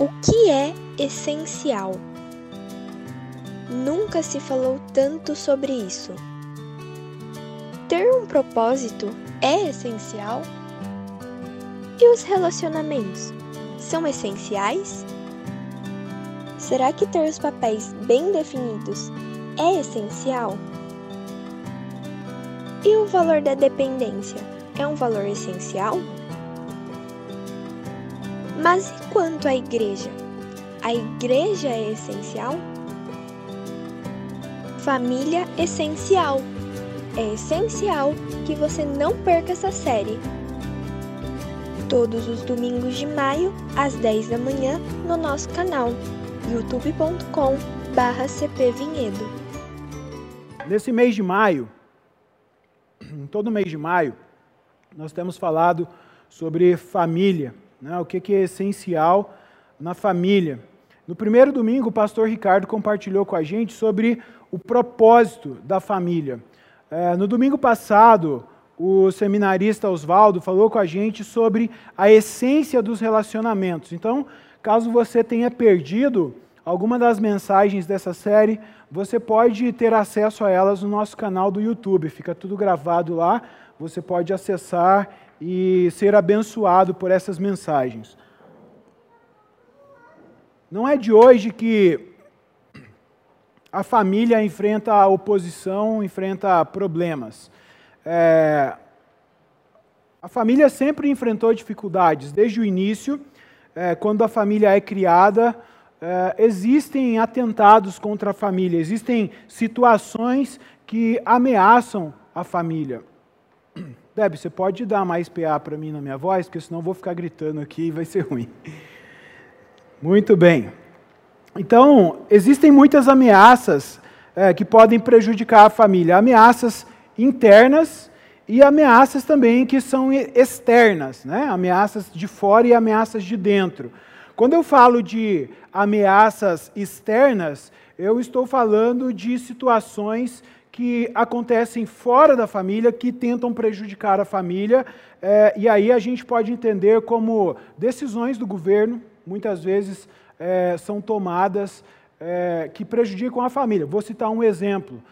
O que é essencial? Nunca se falou tanto sobre isso. Ter um propósito é essencial? E os relacionamentos são essenciais? Será que ter os papéis bem definidos é essencial? E o valor da dependência é um valor essencial? Mas e quanto à igreja? A igreja é essencial? Família essencial. É essencial que você não perca essa série. Todos os domingos de maio, às 10 da manhã, no nosso canal youtube.com/cpvinhedo. Nesse mês de maio, todo mês de maio, nós temos falado sobre família né, o que, é essencial na família. No primeiro domingo, o pastor Ricardo compartilhou com a gente sobre o propósito da família. É, no domingo passado, o seminarista Oswaldo falou com a gente sobre a essência dos relacionamentos. Então, caso você tenha perdido alguma das mensagens dessa série, você pode ter acesso a elas no nosso canal do YouTube. Fica tudo gravado lá. Você pode acessar e ser abençoado por essas mensagens. Não é de hoje que a família enfrenta a oposição, enfrenta problemas. É, a família sempre enfrentou dificuldades, desde o início, é, quando a família é criada, é, existem atentados contra a família, existem situações que ameaçam a família. Deb, você pode dar mais PA para mim na minha voz, porque senão eu vou ficar gritando aqui e vai ser ruim. Muito bem. Então, existem muitas ameaças é, que podem prejudicar a família. Ameaças internas e ameaças também que são externas, né? ameaças de fora e ameaças de dentro. Quando eu falo de ameaças externas, eu estou falando de situações que acontecem fora da família, que tentam prejudicar a família, é, e aí a gente pode entender como decisões do governo, muitas vezes, é, são tomadas é, que prejudicam a família. Vou citar um exemplo.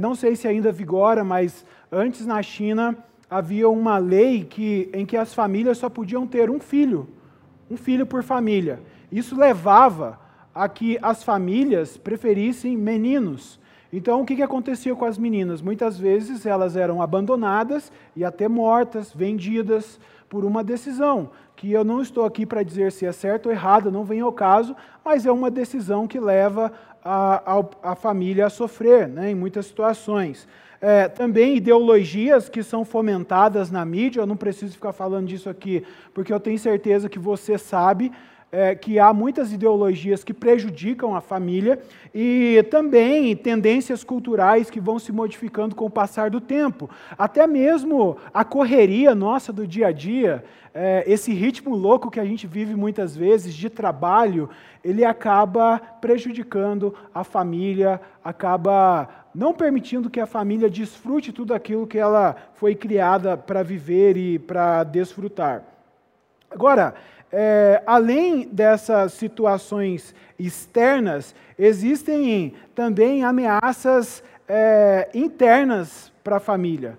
não sei se ainda vigora, mas antes na China havia uma lei que, em que as famílias só podiam ter um filho, um filho por família. Isso levava a que as famílias preferissem meninos então, o que, que acontecia com as meninas? Muitas vezes elas eram abandonadas e até mortas, vendidas por uma decisão, que eu não estou aqui para dizer se é certo ou errado, não vem ao caso, mas é uma decisão que leva a, a, a família a sofrer né, em muitas situações. É, também ideologias que são fomentadas na mídia, eu não preciso ficar falando disso aqui, porque eu tenho certeza que você sabe, é, que há muitas ideologias que prejudicam a família e também tendências culturais que vão se modificando com o passar do tempo. Até mesmo a correria nossa do dia a dia, é, esse ritmo louco que a gente vive muitas vezes de trabalho, ele acaba prejudicando a família, acaba não permitindo que a família desfrute tudo aquilo que ela foi criada para viver e para desfrutar. Agora, é, além dessas situações externas, existem também ameaças é, internas para a família.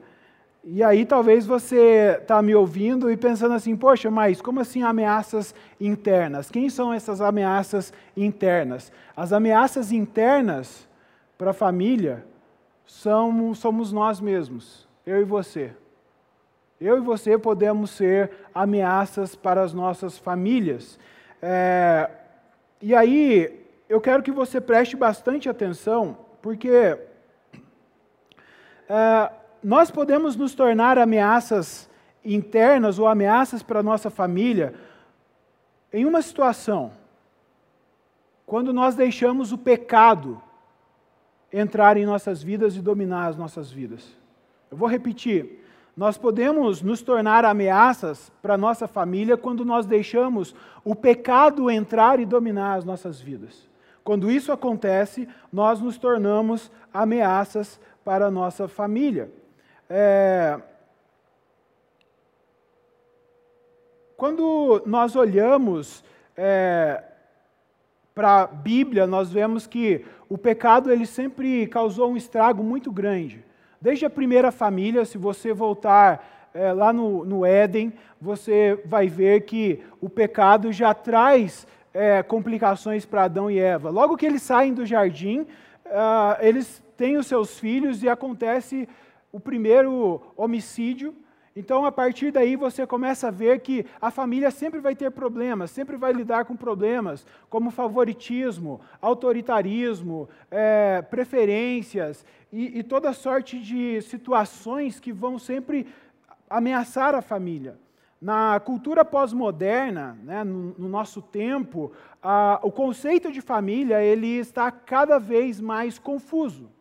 E aí talvez você está me ouvindo e pensando assim, poxa, mas como assim ameaças internas? Quem são essas ameaças internas? As ameaças internas para a família são, somos nós mesmos, eu e você. Eu e você podemos ser ameaças para as nossas famílias. É, e aí, eu quero que você preste bastante atenção, porque é, nós podemos nos tornar ameaças internas ou ameaças para a nossa família em uma situação, quando nós deixamos o pecado entrar em nossas vidas e dominar as nossas vidas. Eu vou repetir. Nós podemos nos tornar ameaças para nossa família quando nós deixamos o pecado entrar e dominar as nossas vidas. Quando isso acontece, nós nos tornamos ameaças para a nossa família. É... Quando nós olhamos é... para a Bíblia, nós vemos que o pecado ele sempre causou um estrago muito grande. Desde a primeira família, se você voltar é, lá no, no Éden, você vai ver que o pecado já traz é, complicações para Adão e Eva. Logo que eles saem do jardim, uh, eles têm os seus filhos e acontece o primeiro homicídio então, a partir daí, você começa a ver que a família sempre vai ter problemas, sempre vai lidar com problemas, como favoritismo, autoritarismo, é, preferências e, e toda sorte de situações que vão sempre ameaçar a família. Na cultura pós-moderna, né, no, no, nosso tempo, a, o conceito de família ele está cada vez mais confuso,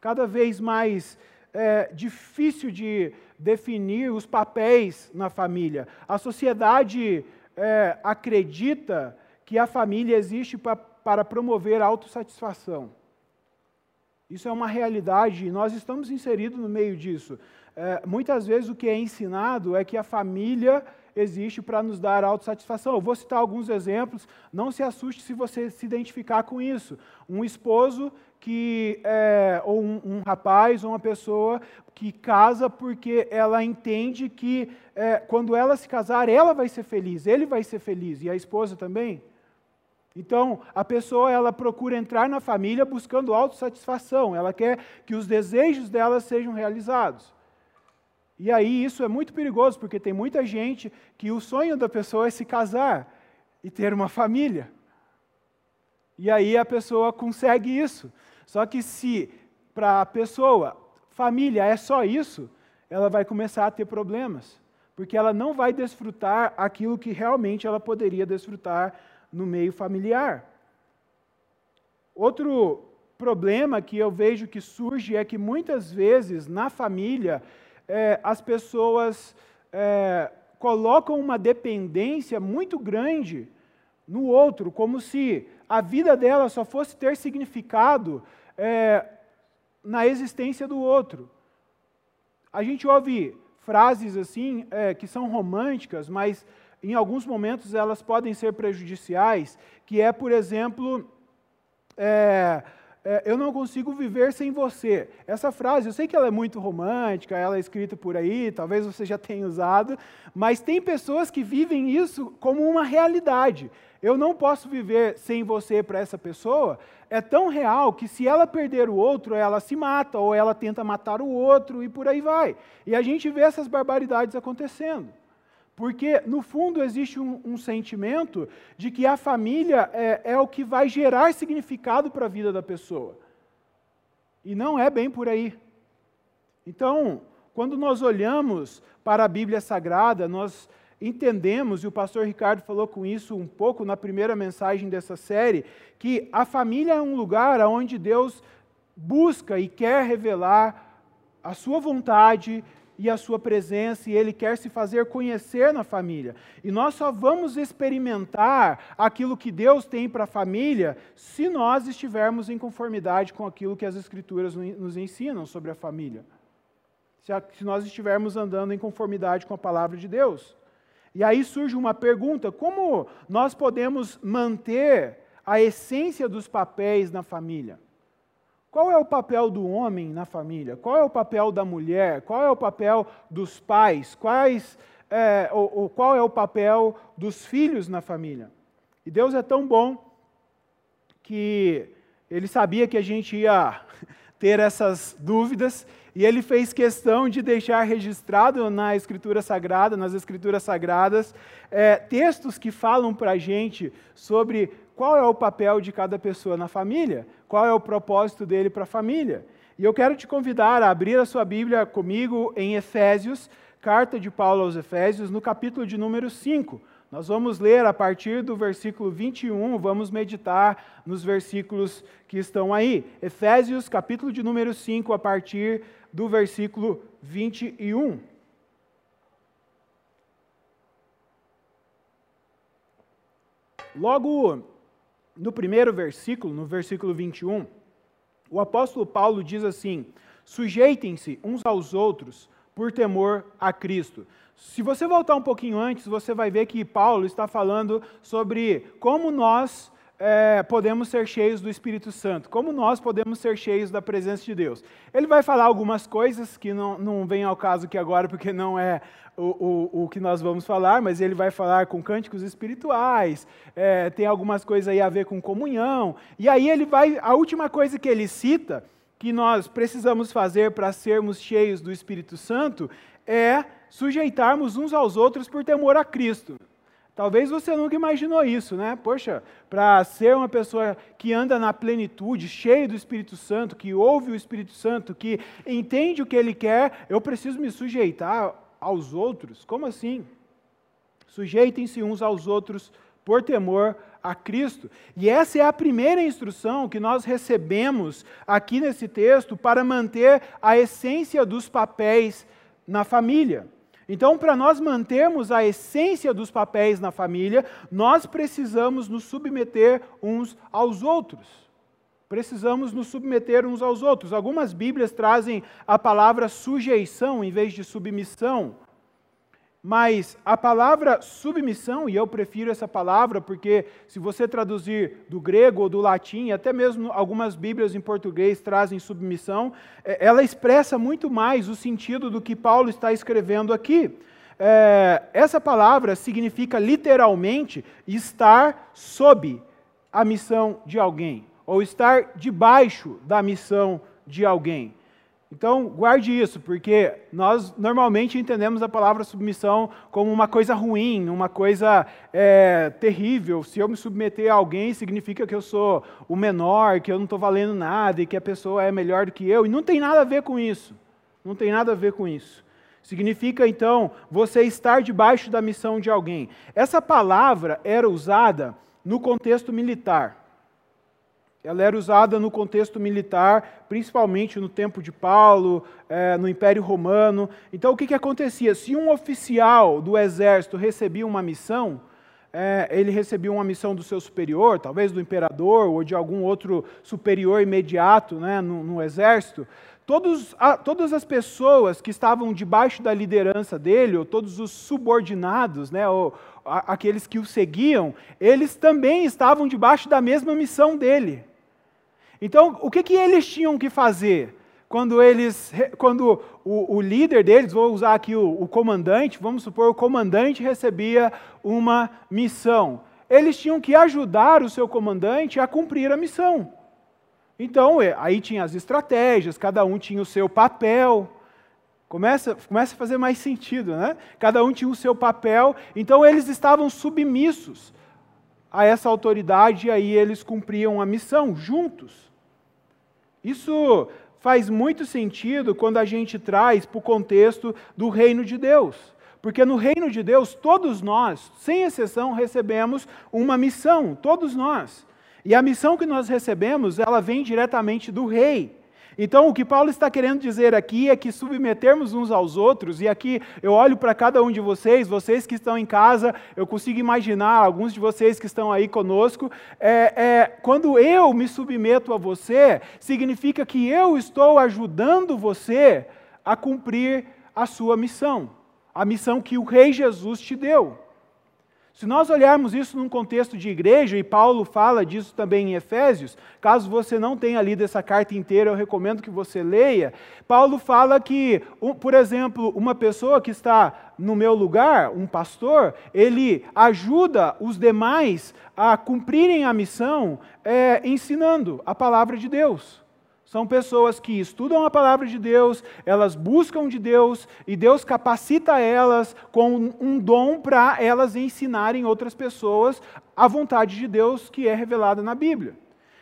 cada vez mais é, difícil de definir os papéis na família. A sociedade é, acredita que a família existe pra, para promover a autossatisfação. Isso é uma realidade e nós estamos inseridos no meio disso. É, muitas vezes o que é ensinado é que a família existe para nos dar autossatisfação. Eu vou citar alguns exemplos, não se assuste se você se identificar com isso. Um esposo que, é, ou um, um, rapaz ou uma pessoa que casa porque ela entende que é, quando ela se casar, ela vai ser feliz, ele vai ser feliz, e a esposa também. Então, a pessoa ela procura entrar na família buscando autossatisfação, ela quer que os desejos dela sejam realizados. E aí isso é muito perigoso, porque tem muita gente que o sonho da pessoa é se casar e ter uma família. E aí a pessoa consegue isso. Só que se para a pessoa família é só isso, ela vai começar a ter problemas, porque ela não vai desfrutar aquilo que realmente ela poderia desfrutar no meio familiar. Outro problema que eu vejo que surge é que muitas vezes na família é, as pessoas é, colocam uma dependência muito grande no outro, como se a vida dela só fosse ter significado é, na existência do outro. A gente ouve frases assim é, que são românticas, mas em alguns momentos elas podem ser prejudiciais, que é, por exemplo, é, é, eu não consigo viver sem você. Essa frase, eu sei que ela é muito romântica, ela é escrita por aí, talvez você já tenha usado, mas tem pessoas que vivem isso como uma realidade. Eu não posso viver sem você para essa pessoa. É tão real que se ela perder o outro, ela se mata, ou ela tenta matar o outro, e por aí vai. E a gente vê essas barbaridades acontecendo. Porque, no fundo, existe um, um sentimento de que a família é, é o que vai gerar significado para a vida da pessoa. E não é bem por aí. Então, quando nós olhamos para a Bíblia Sagrada, nós entendemos, e o pastor Ricardo falou com isso um pouco na primeira mensagem dessa série, que a família é um lugar onde Deus busca e quer revelar a sua vontade e a sua presença, e Ele quer se fazer conhecer na família. E nós só vamos experimentar aquilo que Deus tem para a família se nós estivermos em conformidade com aquilo que as Escrituras nos ensinam sobre a família. Se nós estivermos andando em conformidade com a palavra de Deus. E aí surge uma pergunta: como nós podemos manter a essência dos papéis na família? Qual é o papel do homem na família? Qual é o papel da mulher? Qual é o papel dos pais? Quais, é, ou, ou qual é o papel dos filhos na família? E Deus é tão bom que Ele sabia que a gente ia ter essas dúvidas e Ele fez questão de deixar registrado na Escritura Sagrada, nas Escrituras Sagradas, é, textos que falam para a gente sobre qual é o papel de cada pessoa na família, qual é o propósito dele para a família. E eu quero te convidar a abrir a sua Bíblia comigo em Efésios, carta de Paulo aos Efésios, no capítulo de número 5. Nós vamos ler a partir do versículo 21, vamos meditar nos versículos que estão aí. Efésios, capítulo de número 5, a partir do versículo 21. Logo no primeiro versículo, no versículo 21, o apóstolo Paulo diz assim: sujeitem-se uns aos outros por temor a Cristo. Se você voltar um pouquinho antes, você vai ver que Paulo está falando sobre como nós é, podemos ser cheios do Espírito Santo, como nós podemos ser cheios da presença de Deus. Ele vai falar algumas coisas que não, não vem ao caso aqui agora, porque não é o, o, o que nós vamos falar, mas ele vai falar com cânticos espirituais, é, tem algumas coisas aí a ver com comunhão, e aí ele vai, a última coisa que ele cita, que nós precisamos fazer para sermos cheios do Espírito Santo, é sujeitarmos uns aos outros por temor a Cristo. Talvez você nunca imaginou isso, né? Poxa, para ser uma pessoa que anda na plenitude, cheio do Espírito Santo, que ouve o Espírito Santo, que entende o que ele quer, eu preciso me sujeitar aos outros? Como assim? Sujeitem-se uns aos outros por temor a Cristo. E essa é a primeira instrução que nós recebemos aqui nesse texto para manter a essência dos papéis na família. Então, para nós mantermos a essência dos papéis na família, nós precisamos nos submeter uns aos outros. Precisamos nos submeter uns aos outros. Algumas Bíblias trazem a palavra sujeição em vez de submissão. Mas a palavra submissão, e eu prefiro essa palavra porque, se você traduzir do grego ou do latim, até mesmo algumas Bíblias em português trazem submissão, é, ela expressa muito mais o sentido do que Paulo está escrevendo aqui. É, essa palavra significa literalmente estar sob a missão de alguém, ou estar debaixo da missão de alguém. Então, guarde isso, porque nós normalmente entendemos a palavra submissão como uma coisa ruim, uma coisa é, terrível. Se eu me submeter a alguém, significa que eu sou o menor, que eu não estou valendo nada e que a pessoa é melhor do que eu. E não tem nada a ver com isso. Não tem nada a ver com isso. Significa, então, você estar debaixo da missão de alguém. Essa palavra era usada no contexto militar. Ela era usada no contexto militar, principalmente no tempo de Paulo, é, no Império Romano. Então, o que, que acontecia? Se um oficial do exército recebia uma missão, é, ele recebia uma missão do seu superior, talvez do imperador ou de algum outro superior imediato né, no, no exército, todos, a, todas as pessoas que estavam debaixo da liderança dele, ou todos os subordinados, né, ou a, aqueles que o seguiam, eles também estavam debaixo da mesma missão dele. Então, o que, que eles tinham que fazer? Quando, eles, quando o, o líder deles, vou usar aqui o, o comandante, vamos supor, o comandante recebia uma missão. Eles tinham que ajudar o seu comandante a cumprir a missão. Então, aí tinha as estratégias, cada um tinha o seu papel. Começa, começa a fazer mais sentido, né? Cada um tinha o seu papel, então eles estavam submissos a essa autoridade e aí eles cumpriam a missão juntos. Isso faz muito sentido quando a gente traz para o contexto do reino de Deus. Porque no reino de Deus, todos nós, sem exceção, recebemos uma missão, todos nós. E a missão que nós recebemos, ela vem diretamente do rei. Então, o que Paulo está querendo dizer aqui é que submetermos uns aos outros, e aqui eu olho para cada um de vocês, vocês que estão em casa, eu consigo imaginar alguns de vocês que estão aí conosco, é, é, quando eu me submeto a você, significa que eu estou ajudando você a cumprir a sua missão, a missão que o Rei Jesus te deu. Se nós olharmos isso num contexto de igreja, e Paulo fala disso também em Efésios, caso você não tenha lido essa carta inteira, eu recomendo que você leia. Paulo fala que, por exemplo, uma pessoa que está no meu lugar, um pastor, ele ajuda os demais a cumprirem a missão é, ensinando a palavra de Deus. São pessoas que estudam a palavra de Deus, elas buscam de Deus e Deus capacita elas com um dom para elas ensinarem outras pessoas a vontade de Deus que é revelada na Bíblia.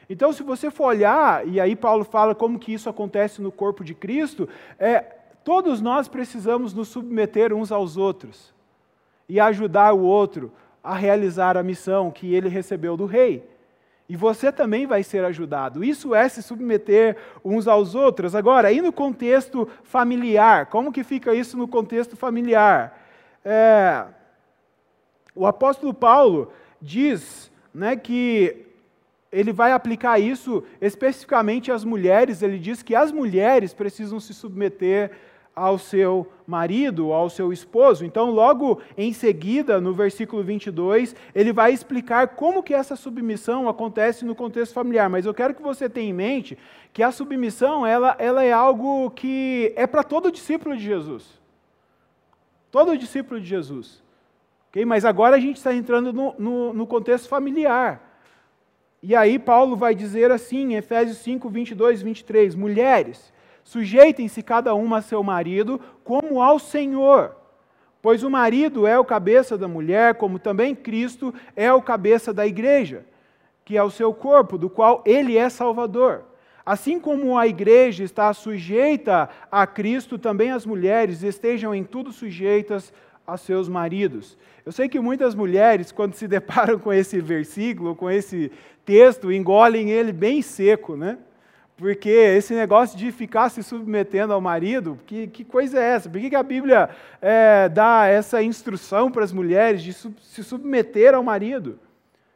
Então, se você for olhar, e aí Paulo fala como que isso acontece no corpo de Cristo, é, todos nós precisamos nos submeter uns aos outros e ajudar o outro a realizar a missão que ele recebeu do rei. E você também vai ser ajudado. Isso é se submeter uns aos outros. Agora, aí no contexto familiar, como que fica isso no contexto familiar? É, o apóstolo Paulo diz né, que ele vai aplicar isso especificamente às mulheres. Ele diz que as mulheres precisam se submeter ao seu marido, ao seu esposo. Então, logo em seguida, no versículo 22, ele vai explicar como que essa submissão acontece no contexto familiar. Mas eu quero que você tenha em mente que a submissão, ela, ela é algo que é para todo discípulo de Jesus. Todo discípulo de Jesus. Okay? Mas agora a gente está entrando no, no, no contexto familiar. E aí Paulo vai dizer assim, em Efésios 5, 22 e 23, Mulheres, Sujeitem-se cada uma a seu marido, como ao Senhor. Pois o marido é o cabeça da mulher, como também Cristo é o cabeça da igreja, que é o seu corpo, do qual ele é salvador. Assim como a igreja está sujeita a Cristo, também as mulheres estejam em tudo sujeitas a seus maridos. Eu sei que muitas mulheres, quando se deparam com esse versículo, com esse texto, engolem ele bem seco, né? Porque esse negócio de ficar se submetendo ao marido, que, que coisa é essa? Por que, que a Bíblia é, dá essa instrução para as mulheres de sub, se submeter ao marido?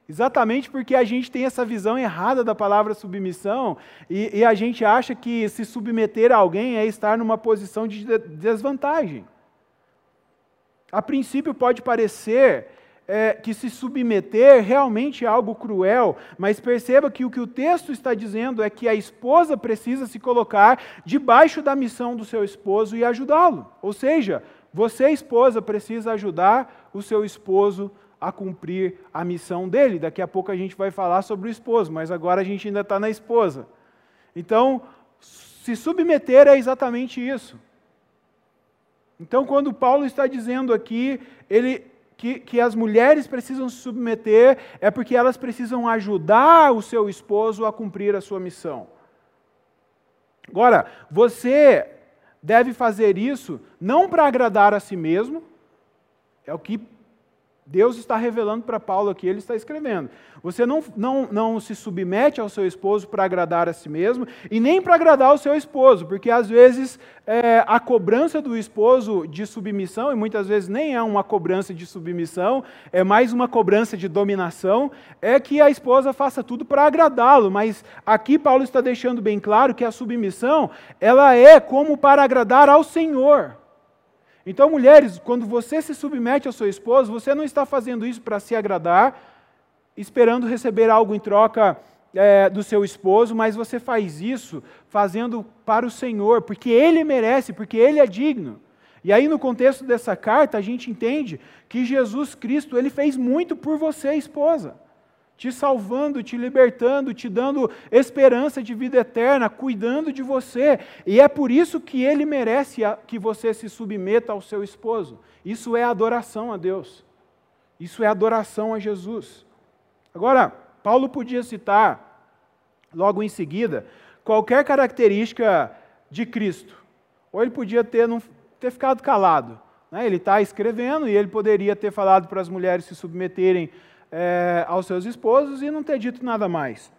Exatamente porque a gente tem essa visão errada da palavra submissão e, e a gente acha que se submeter a alguém é estar numa posição de desvantagem. A princípio pode parecer é, que se submeter realmente é algo cruel, mas perceba que o que o texto está dizendo é que a esposa precisa se colocar debaixo da missão do seu esposo e ajudá-lo. Ou seja, você, esposa, precisa ajudar o seu esposo a cumprir a missão dele. Daqui a pouco a gente vai falar sobre o esposo, mas agora a gente ainda está na esposa. Então, se submeter é exatamente isso. Então, quando Paulo está dizendo aqui, ele que, que as mulheres precisam se submeter é porque elas precisam ajudar o seu esposo a cumprir a sua missão. Agora, você deve fazer isso não para agradar a si mesmo, é o que Deus está revelando para Paulo aqui, ele está escrevendo. Você não, não, não se submete ao seu esposo para agradar a si mesmo e nem para agradar o seu esposo, porque às vezes é, a cobrança do esposo de submissão, e muitas vezes nem é uma cobrança de submissão, é mais uma cobrança de dominação, é que a esposa faça tudo para agradá-lo. Mas aqui Paulo está deixando bem claro que a submissão ela é como para agradar ao Senhor. Então, mulheres, quando você se submete ao seu esposo, você não está fazendo isso para se agradar, esperando receber algo em troca é, do seu esposo, mas você faz isso fazendo para o Senhor, porque Ele merece, porque Ele é digno. E aí, no contexto dessa carta, a gente entende que Jesus Cristo ele fez muito por você, esposa te salvando, te libertando, te dando esperança de vida eterna, cuidando de você. E é por isso que ele merece que você se submeta ao seu esposo. Isso é adoração a Deus. Isso é adoração a Jesus. Agora, Paulo podia citar, logo em seguida, qualquer característica de Cristo. Ou ele podia ter, não, ter ficado calado. Né? Ele está escrevendo e ele poderia ter falado para as mulheres se submeterem é, aos seus esposos e não ter dito nada mais.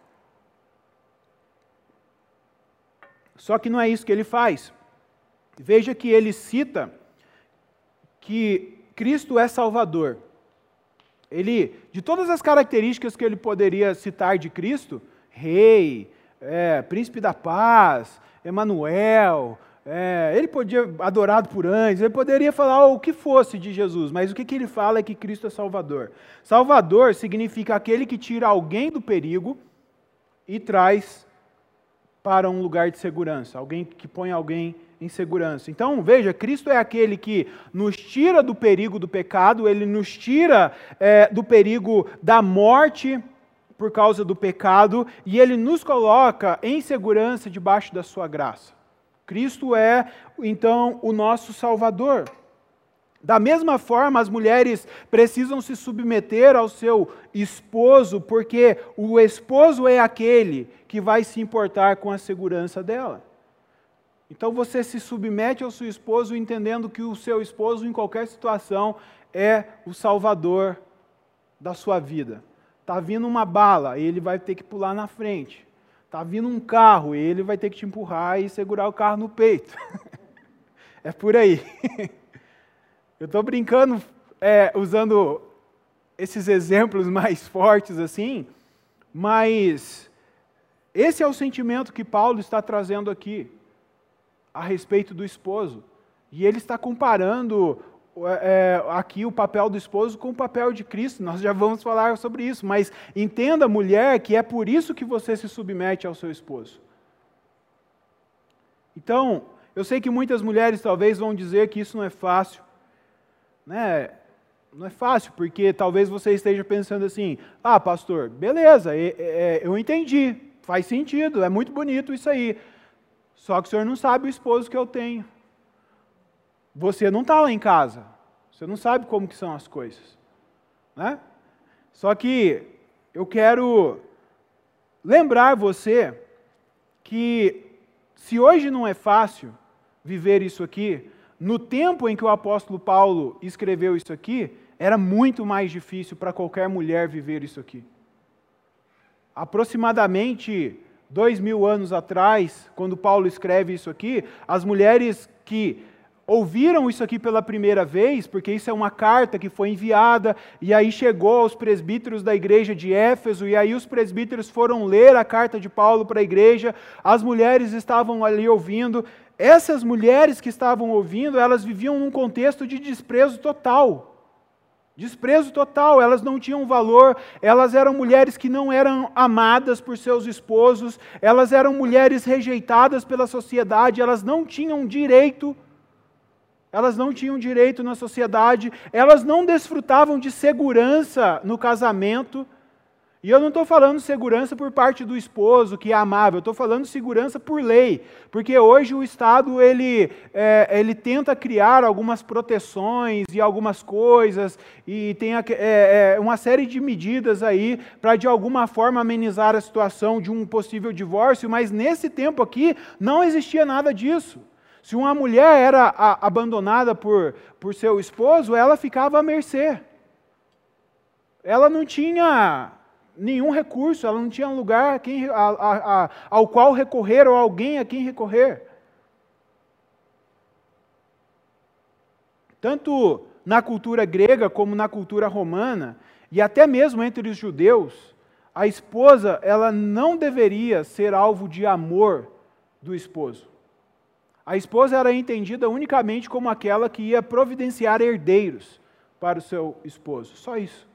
Só que não é isso que ele faz. Veja que ele cita que Cristo é Salvador. Ele, de todas as características que ele poderia citar de Cristo, Rei, é, Príncipe da Paz, Emanuel, é, ele podia, adorado por anjos, ele poderia falar o que fosse de Jesus, mas o que, que ele fala é que Cristo é Salvador. Salvador significa aquele que tira alguém do perigo e traz para um lugar de segurança, alguém que põe alguém em segurança. Então, veja, Cristo é aquele que nos tira do perigo do pecado, ele nos tira é, do perigo da morte por causa do pecado e ele nos coloca em segurança debaixo da sua graça. Cristo é, então, o nosso Salvador. Da mesma forma, as mulheres precisam se submeter ao seu esposo, porque o esposo é aquele que vai se importar com a segurança dela. Então você se submete ao seu esposo entendendo que o seu esposo, em qualquer situação, é o salvador da sua vida. Está vindo uma bala, ele vai ter que pular na frente. Está vindo um carro ele vai ter que te empurrar e segurar o carro no peito. é por aí. Eu estou brincando, é, usando esses exemplos mais fortes assim, mas esse é o sentimento que Paulo está trazendo aqui a respeito do esposo. E ele está comparando é, aqui o papel do esposo com o papel de Cristo. Nós já vamos falar sobre isso, mas entenda, mulher, que é por isso que você se submete ao seu esposo. Então, eu sei que muitas mulheres talvez vão dizer que isso não é fácil. Né? Não é fácil, porque talvez você esteja pensando assim: ah, pastor, beleza, eu entendi, faz sentido, é muito bonito isso aí. Só que o senhor não sabe o esposo que eu tenho. Você não está lá em casa. Você não sabe como que são as coisas. Né? Só que eu quero lembrar você que se hoje não é fácil viver isso aqui, no tempo em que o apóstolo Paulo escreveu isso aqui, era muito mais difícil para qualquer mulher viver isso aqui. Aproximadamente dois mil anos atrás, quando Paulo escreve isso aqui, as mulheres que ouviram isso aqui pela primeira vez, porque isso é uma carta que foi enviada, e aí chegou aos presbíteros da igreja de Éfeso, e aí os presbíteros foram ler a carta de Paulo para a igreja, as mulheres estavam ali ouvindo. Essas mulheres que estavam ouvindo, elas viviam num contexto de desprezo total. Desprezo total, elas não tinham valor, elas eram mulheres que não eram amadas por seus esposos, elas eram mulheres rejeitadas pela sociedade, elas não tinham direito elas não tinham direito na sociedade, elas não desfrutavam de segurança no casamento. E eu não estou falando segurança por parte do esposo, que é amável, eu estou falando segurança por lei, porque hoje o Estado ele, é, ele tenta criar algumas proteções e algumas coisas, e tem é, é, uma série de medidas aí para de alguma forma amenizar a situação de um possível divórcio, mas nesse tempo aqui não existia nada disso. Se uma mulher era abandonada por, por seu esposo, ela ficava à mercê. Ela não tinha nenhum recurso, ela não tinha um lugar a quem, a, a, ao qual recorrer ou alguém a quem recorrer. Tanto na cultura grega como na cultura romana, e até mesmo entre os judeus, a esposa ela não deveria ser alvo de amor do esposo. A esposa era entendida unicamente como aquela que ia providenciar herdeiros para o seu esposo. Só isso.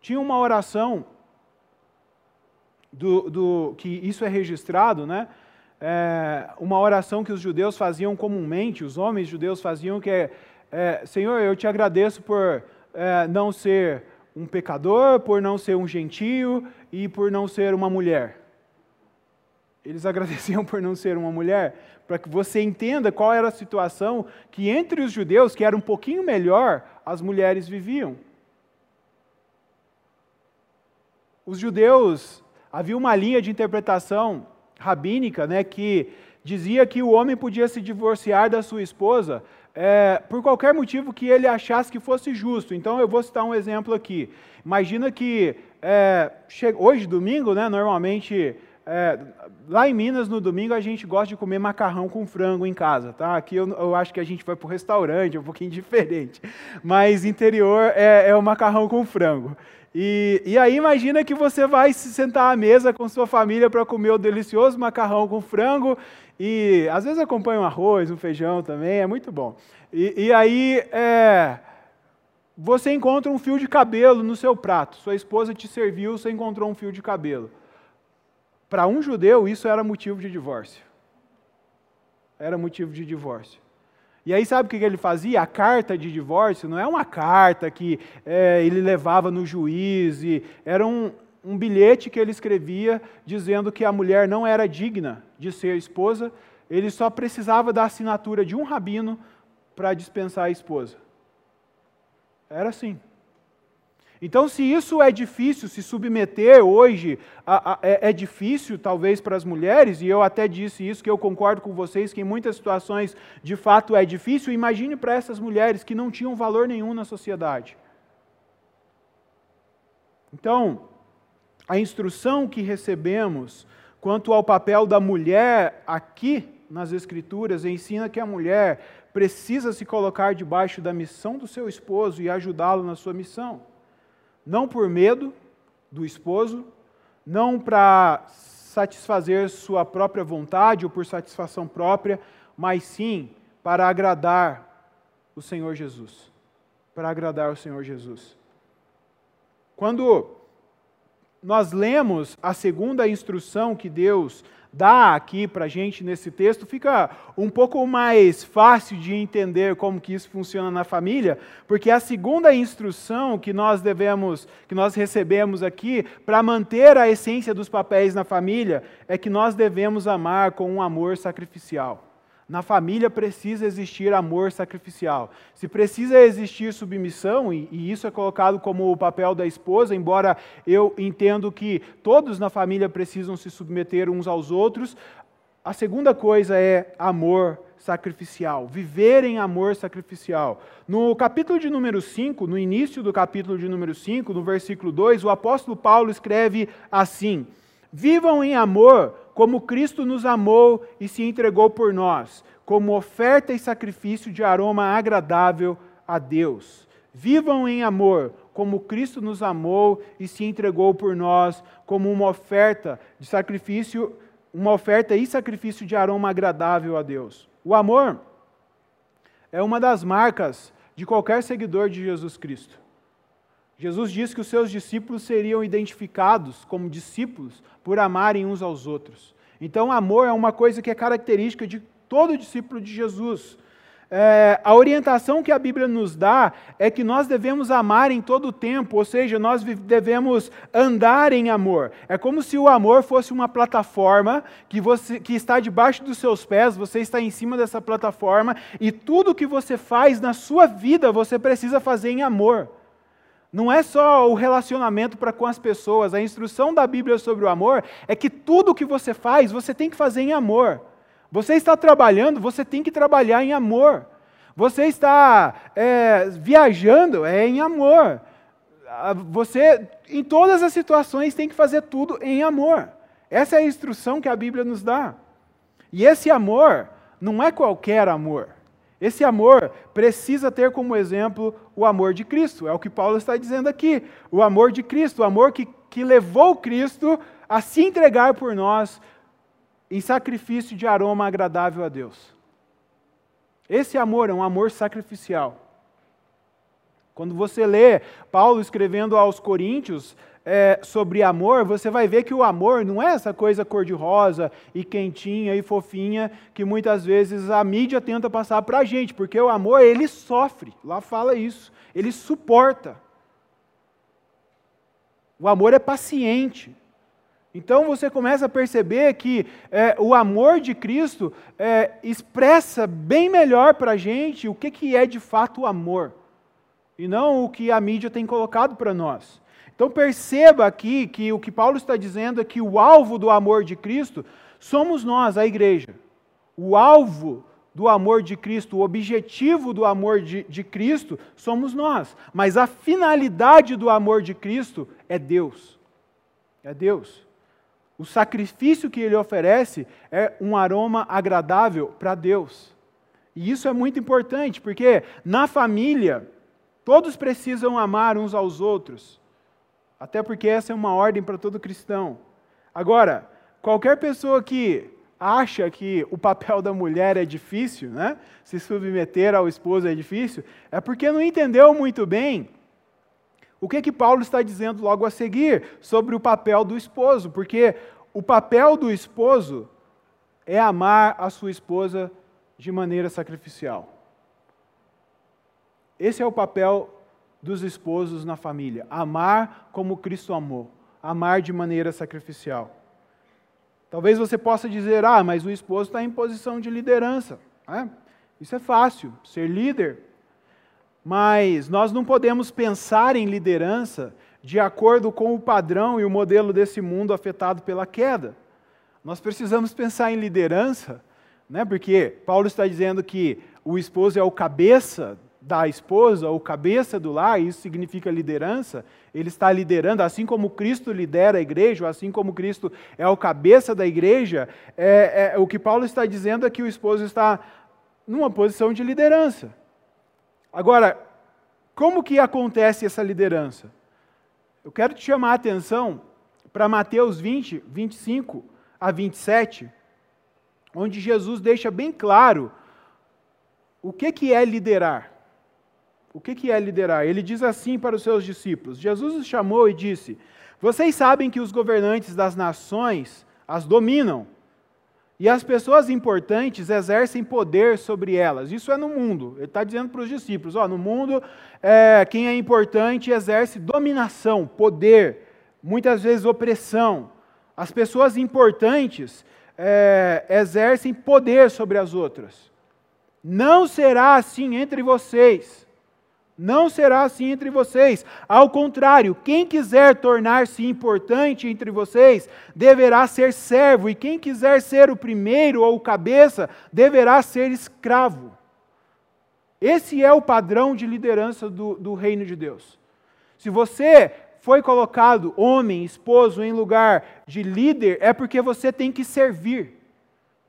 Tinha uma oração do, do que isso é registrado, né? É, uma oração que os judeus faziam comumente, os homens judeus faziam, que é, é Senhor, eu te agradeço por é, não ser um pecador, por não ser um gentio e por não ser uma mulher. Eles agradeciam por não ser uma mulher, para que você entenda qual era a situação que entre os judeus, que era um pouquinho melhor, as mulheres viviam. Os judeus, havia uma linha de interpretação rabínica né, que dizia que o homem podia se divorciar da sua esposa é, por qualquer motivo que ele achasse que fosse justo. Então eu vou citar um exemplo aqui. Imagina que é, hoje, domingo, né, normalmente é, lá em Minas, no domingo, a gente gosta de comer macarrão com frango em casa, tá? Aqui eu, eu acho que a gente vai para o restaurante, é um pouquinho diferente. Mas interior é, é o macarrão com frango. E, e, aí imagina que você vai se sentar à mesa com sua família para comer o delicioso macarrão com frango e às vezes acompanha um arroz, um feijão também, é muito bom. E, e aí é, você encontra um fio de cabelo no seu prato. Sua esposa te serviu, você encontrou um fio de cabelo. Para um judeu, isso era motivo de divórcio. Era motivo de divórcio. E aí, sabe o que ele fazia? A carta de divórcio não é uma carta que é, ele levava no juiz, e era um, um bilhete que ele escrevia dizendo que a mulher não era digna de ser esposa, ele só precisava da assinatura de um rabino para dispensar a esposa. Era assim. Então, se isso é difícil, se submeter hoje a, a, é, é, difícil, talvez, para as mulheres, e eu até disse isso, que eu concordo com vocês, que em muitas situações de fato é difícil, imagine para essas mulheres que não tinham valor nenhum na sociedade. Então, a instrução que recebemos quanto ao papel da mulher aqui nas Escrituras ensina que a mulher precisa se colocar debaixo da missão do seu esposo e ajudá-lo na sua missão não por medo do esposo, não para satisfazer sua própria vontade ou por satisfação própria, mas sim para agradar o Senhor Jesus. Para agradar o Senhor Jesus. Quando nós lemos a segunda instrução que Deus dá aqui para a gente nesse texto, fica um pouco mais fácil de entender como que isso funciona na família, porque a segunda instrução que nós devemos, que nós recebemos aqui para manter a essência dos papéis na família é que nós devemos amar com um amor sacrificial. Na família precisa existir amor sacrificial. Se precisa existir submissão, e, isso é colocado como o papel da esposa, embora eu entendo que todos na família precisam se submeter uns aos outros, a segunda coisa é amor sacrificial, viver em amor sacrificial. No capítulo de número 5, no início do capítulo de número 5, no versículo 2, o apóstolo Paulo escreve assim: Vivam em amor como Cristo nos amou e se entregou por nós, como oferta e sacrifício de aroma agradável a Deus. Vivam em amor, como Cristo nos amou e se entregou por nós, como uma oferta de sacrifício, uma oferta e sacrifício de aroma agradável a Deus. O amor é uma das marcas de qualquer seguidor de Jesus Cristo. Jesus disse que os seus discípulos seriam identificados como discípulos por amarem uns aos outros. Então, amor é uma coisa que é característica de todo discípulo de Jesus. É, a orientação que a Bíblia nos dá é que nós devemos amar em todo o tempo, ou seja, nós devemos andar em amor. É como se o amor fosse uma plataforma que, você, que está debaixo dos seus pés, você está em cima dessa plataforma e tudo que você faz na sua vida você precisa fazer em amor. Não é só o relacionamento para com as pessoas. A instrução da Bíblia sobre o amor é que tudo que você faz, você tem que fazer em amor. Você está trabalhando, você tem que trabalhar em amor. Você está é, viajando, é em amor. Ah, você, em todas as situações, tem que fazer tudo em amor. Essa é a instrução que a Bíblia nos dá. E esse amor não é qualquer amor. Esse amor precisa ter como exemplo o amor de Cristo, é o que Paulo está dizendo aqui. O amor de Cristo, o amor que, que levou Cristo a se entregar por nós em sacrifício de aroma agradável a Deus. Esse amor é um amor sacrificial. Quando você lê Paulo escrevendo aos Coríntios, é, sobre amor, você vai ver que o amor não é essa coisa cor-de-rosa e quentinha e fofinha que muitas vezes a mídia tenta passar para a gente, porque o amor, ele sofre, lá fala isso, ele suporta. O amor é paciente. Então você começa a perceber que é, o amor de Cristo é, expressa bem melhor para a gente o que, que é de fato o amor, e não o que a mídia tem colocado para nós. Então perceba aqui que o que Paulo está dizendo é que o alvo do amor de Cristo somos nós, a igreja. O alvo do amor de Cristo, o objetivo do amor de, de Cristo somos nós. Mas a finalidade do amor de Cristo é Deus. É Deus. O sacrifício que ele oferece é um aroma agradável para Deus. E isso é muito importante, porque na família, todos precisam amar uns aos outros. Até porque essa é uma ordem para todo cristão. Agora, qualquer pessoa que acha que o papel da mulher é difícil, né? se submeter ao esposo é difícil, é porque não entendeu muito bem o que, que Paulo está dizendo logo a seguir sobre o papel do esposo, porque o papel do esposo é amar a sua esposa de maneira sacrificial. Esse é o papel dos esposos na família. Amar como Cristo amou. Amar de maneira sacrificial. Talvez você possa dizer, ah, mas o esposo está em posição de liderança. É, isso é fácil, ser líder. Mas nós não podemos pensar em liderança de acordo com o padrão e o modelo desse mundo afetado pela queda. Nós precisamos pensar em liderança, né? porque Paulo está dizendo que o esposo é o cabeça da esposa, ou cabeça do lar, isso significa liderança, ele está liderando, assim como Cristo lidera a igreja, assim como Cristo é o cabeça da igreja, é, é, o que Paulo está dizendo é que o esposo está numa posição de liderança. Agora, como que acontece essa liderança? Eu quero te chamar a atenção para Mateus 20, 25 a 27, onde Jesus deixa bem claro o que, que é liderar? O que, é liderar? Ele diz assim para os seus discípulos: Jesus os chamou e disse: Vocês sabem que os governantes das nações as dominam, e as pessoas importantes exercem poder sobre elas. Isso é no mundo. Ele está dizendo para os discípulos: no mundo, é, quem é importante exerce dominação, poder, muitas vezes opressão. As pessoas importantes é, exercem poder sobre as outras. Não será assim entre vocês. Não será assim entre vocês. Ao contrário, quem quiser tornar-se importante entre vocês deverá ser servo, e quem quiser ser o primeiro ou o cabeça deverá ser escravo. Esse é o padrão de liderança do, do reino de Deus. Se você foi colocado, homem, esposo, em lugar de líder, é porque você tem que servir,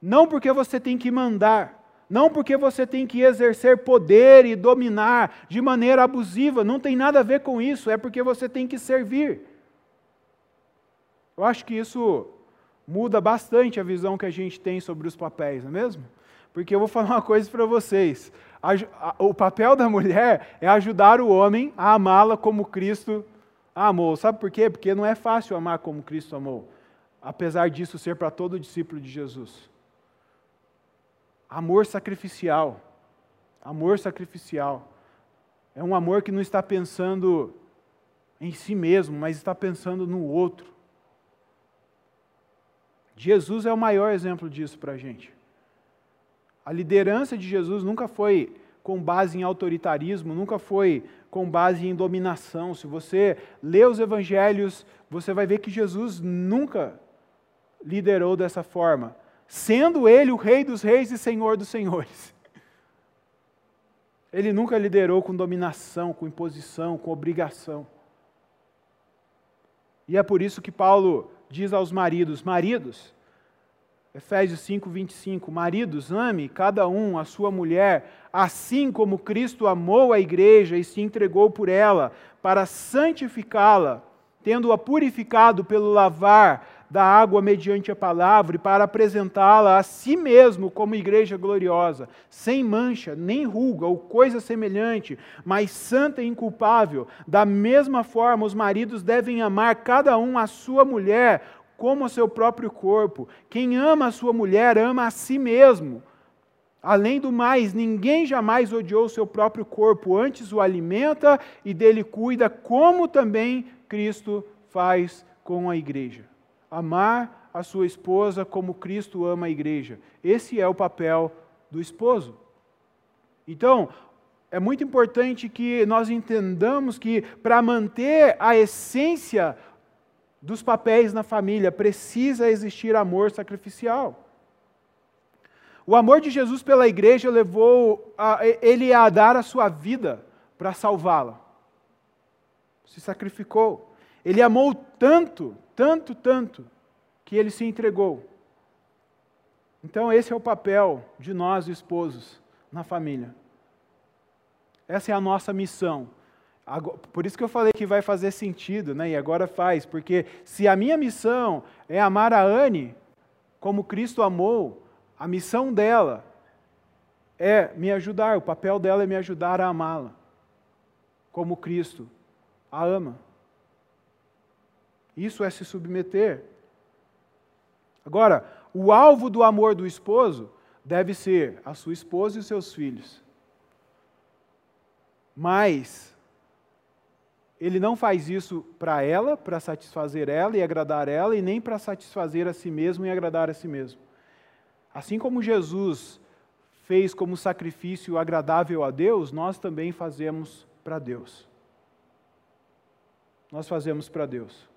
não porque você tem que mandar. Não porque você tem que exercer poder e dominar de maneira abusiva, não tem nada a ver com isso, é porque você tem que servir. Eu acho que isso muda bastante a visão que a gente tem sobre os papéis, não é mesmo? Porque eu vou falar uma coisa para vocês. O papel da mulher é ajudar o homem a amá-la como Cristo amou. Sabe por quê? Porque não é fácil amar como Cristo amou. Apesar disso ser para todo discípulo de Jesus. Amor sacrificial. Amor sacrificial. É um amor que não está pensando em si mesmo, mas está pensando no outro. Jesus é o maior exemplo disso para a gente. A liderança de Jesus nunca foi com base em autoritarismo, nunca foi com base em dominação. Se você lê os evangelhos, você vai ver que Jesus nunca liderou dessa forma sendo ele o Rei dos Reis e Senhor dos Senhores. Ele nunca liderou com dominação, com imposição, com obrigação. E é por isso que Paulo diz aos maridos: Maridos, Efésios 5, 25: Maridos, ame cada um a sua mulher, assim como Cristo amou a igreja e se entregou por ela, para santificá-la, tendo-a purificado pelo lavar da água mediante a palavra e para apresentá-la a si mesmo como igreja gloriosa, sem mancha, nem ruga ou coisa semelhante, mas santa e inculpável. Da mesma forma, os maridos devem amar cada um a sua mulher como a seu próprio corpo. Quem ama a sua mulher ama a si mesmo. Além do mais, ninguém jamais odiou o seu próprio corpo, antes o alimenta e dele cuida, como também Cristo faz com a igreja amar a sua esposa como Cristo ama a igreja. Esse é o papel do esposo. Então, é muito importante que nós entendamos que para manter a essência dos papéis na família precisa existir amor sacrificial. O amor de Jesus pela igreja levou a, ele a dar a sua vida para salvá-la. Se sacrificou. Ele amou tanto tanto, tanto, que ele se entregou. Então, esse é o papel de nós, esposos, na família. Essa é a nossa missão. Por isso que eu falei que vai fazer sentido, né? e agora faz, porque se a minha missão é amar a Anne como Cristo amou, a missão dela é me ajudar, o papel dela é me ajudar a amá-la, como Cristo a ama. Isso é se submeter. Agora, o alvo do amor do esposo deve ser a sua esposa e os seus filhos. Mas ele não faz isso para ela, para satisfazer ela e agradar ela, e nem para satisfazer a si mesmo e agradar a si mesmo. Assim como Jesus fez como sacrifício agradável a Deus, nós também fazemos para Deus. Nós fazemos para Deus.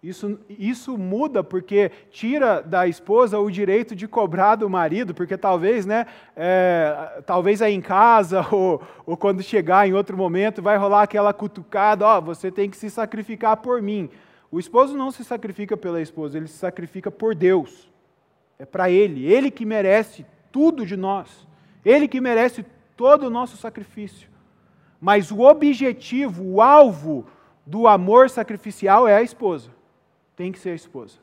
Isso, isso muda porque tira da esposa o direito de cobrar do marido, porque talvez, né, é, talvez aí em casa ou, ou quando chegar em outro momento vai rolar aquela cutucada, ó, oh, você tem que se sacrificar por mim. O esposo não se sacrifica pela esposa, ele se sacrifica por Deus. É para ele, ele que merece tudo de nós. Ele que merece todo o nosso sacrifício. Mas o objetivo, o alvo do amor sacrificial é a esposa tem que ser a esposa.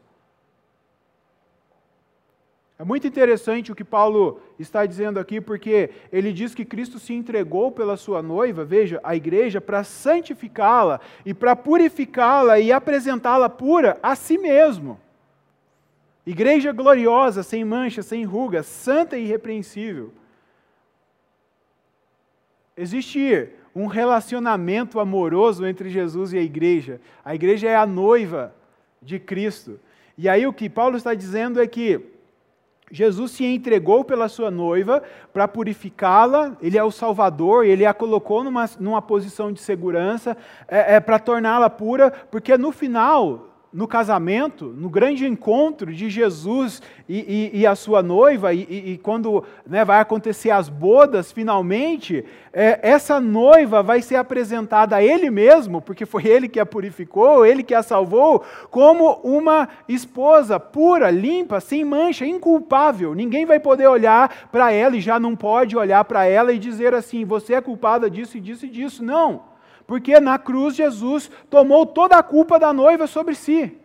É muito interessante o que Paulo está dizendo aqui, porque ele diz que Cristo se entregou pela sua noiva, veja, a igreja, para santificá-la e para purificá-la e apresentá-la pura a si mesmo. Igreja gloriosa, sem mancha, sem ruga, santa e irrepreensível. Existe um relacionamento amoroso entre Jesus e a igreja. A igreja é a noiva de Cristo. E aí o que Paulo está dizendo é que Jesus se entregou pela sua noiva para purificá-la, ele é o Salvador, ele a colocou numa, numa posição de segurança é, é para torná-la pura, porque no final no casamento, no grande encontro de Jesus e, e, e a sua noiva, e, e quando né, vai acontecer as bodas, finalmente, é, essa noiva vai ser apresentada a Ele mesmo, porque foi Ele que a purificou, Ele que a salvou, como uma esposa pura, limpa, sem mancha, inculpável. Ninguém vai poder olhar para ela e já não pode olhar para ela e dizer assim: você é culpada disso e disso e disso. Não. Porque na cruz Jesus tomou toda a culpa da noiva sobre si.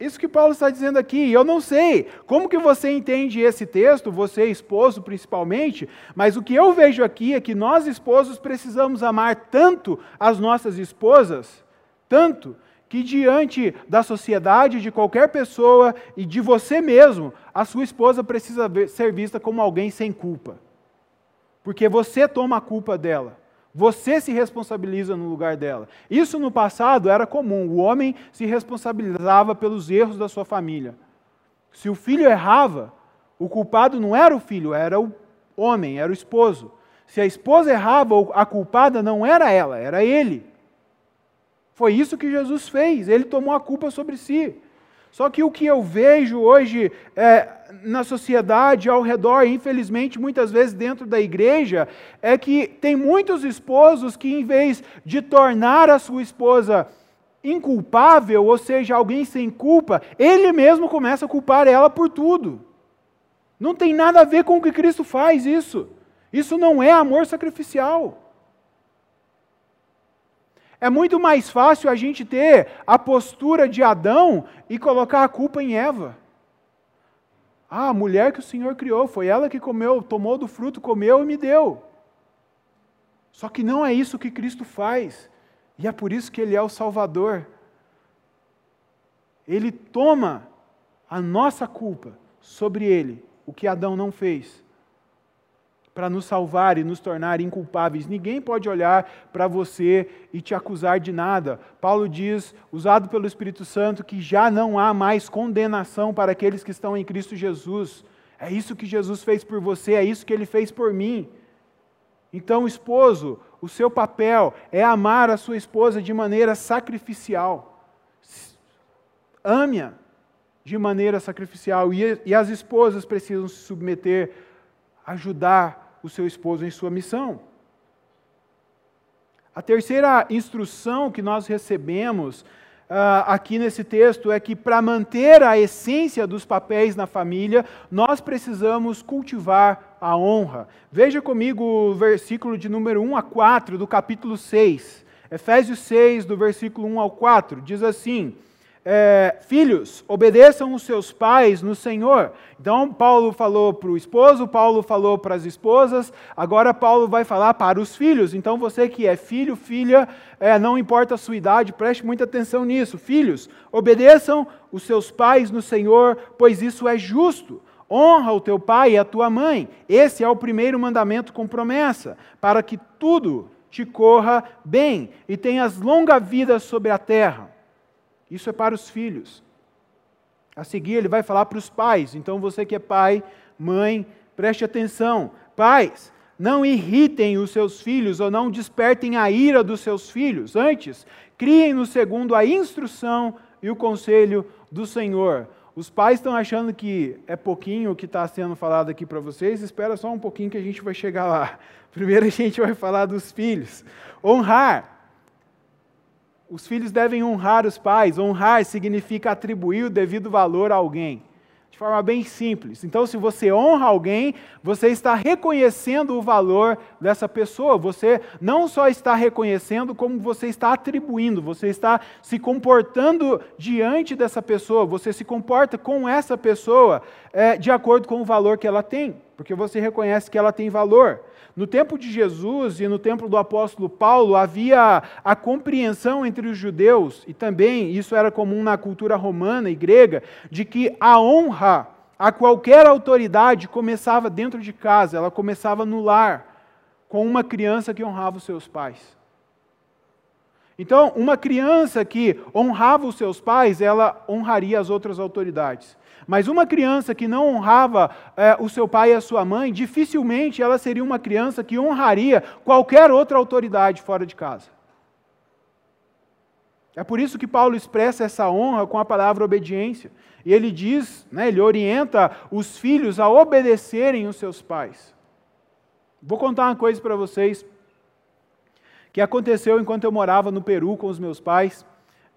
Isso que Paulo está dizendo aqui. Eu não sei como que você entende esse texto, você esposo principalmente, mas o que eu vejo aqui é que nós esposos precisamos amar tanto as nossas esposas, tanto que diante da sociedade, de qualquer pessoa e de você mesmo, a sua esposa precisa ser vista como alguém sem culpa. Porque você toma a culpa dela. Você se responsabiliza no lugar dela. Isso no passado era comum. O homem se responsabilizava pelos erros da sua família. Se o filho errava, o culpado não era o filho, era o homem, era o esposo. Se a esposa errava, a culpada não era ela, era ele. Foi isso que Jesus fez. Ele tomou a culpa sobre si. Só que o que eu vejo hoje é, na sociedade ao redor, infelizmente, muitas vezes dentro da igreja, é que tem muitos esposos que, em vez de tornar a sua esposa inculpável, ou seja, alguém sem culpa, ele mesmo começa a culpar ela por tudo. Não tem nada a ver com o que Cristo faz isso. Isso não é amor sacrificial. É muito mais fácil a gente ter a postura de Adão e colocar a culpa em Eva. Ah, a mulher que o Senhor criou, foi ela que comeu, tomou do fruto, comeu e me deu. Só que não é isso que Cristo faz. E é por isso que Ele é o Salvador. Ele toma a nossa culpa sobre Ele, o que Adão não fez para nos salvar e nos tornar inculpáveis. Ninguém pode olhar para você e te acusar de nada. Paulo diz, usado pelo Espírito Santo, que já não há mais condenação para aqueles que estão em Cristo Jesus. É isso que Jesus fez por você, é isso que ele fez por mim. Então, esposo, o seu papel é amar a sua esposa de maneira sacrificial. Ame-a de maneira sacrificial. E, as esposas precisam se submeter ajudar o seu esposo em sua missão. A terceira instrução que nós recebemos uh, aqui nesse texto é que, para manter a essência dos papéis na família, nós precisamos cultivar a honra. Veja comigo o versículo de número 1 a 4 do capítulo 6. Efésios 6, do versículo 1 ao 4, diz assim é, filhos, obedeçam os seus pais no Senhor. Então, Paulo falou para o esposo, Paulo falou para as esposas, agora Paulo vai falar para os filhos. Então, você que é filho, filha, é, não importa a sua idade, preste muita atenção nisso. Filhos, obedeçam os seus pais no Senhor, pois isso é justo. Honra o teu pai e a tua mãe. Esse é o primeiro mandamento com promessa, para que tudo te corra bem e tenhas longa vida sobre a terra. Isso é para os filhos. A seguir, ele vai falar para os pais. Então, você que é pai, mãe, preste atenção. Pais, não irritem os seus filhos ou não despertem a ira dos seus filhos. Antes, criem-no segundo a instrução e o conselho do Senhor. Os pais estão achando que é pouquinho o que está sendo falado aqui para vocês. Espera só um pouquinho que a gente vai chegar lá. Primeiro a gente vai falar dos filhos. Honrar os filhos devem honrar os pais. Honrar significa atribuir o devido valor a alguém. de forma bem simples. Então, se você honra alguém, você está reconhecendo o valor dessa pessoa. Você não só está reconhecendo, como você está atribuindo, você está se comportando diante dessa pessoa, você se comporta com essa pessoa é, de acordo com o valor que ela tem, porque você reconhece que ela tem valor. No tempo de Jesus e no tempo do apóstolo Paulo havia a compreensão entre os judeus, e também isso era comum na cultura romana e grega, de que a honra a qualquer autoridade começava dentro de casa, ela começava no lar, com uma criança que honrava os seus pais. Então, uma criança que honrava os seus pais, ela honraria as outras autoridades. Mas uma criança que não honrava é, o seu pai e a sua mãe, dificilmente ela seria uma criança que honraria qualquer outra autoridade fora de casa. É por isso que Paulo expressa essa honra com a palavra obediência. E ele diz, né, ele orienta os filhos a obedecerem os seus pais. Vou contar uma coisa para vocês que aconteceu enquanto eu morava no Peru com os meus pais.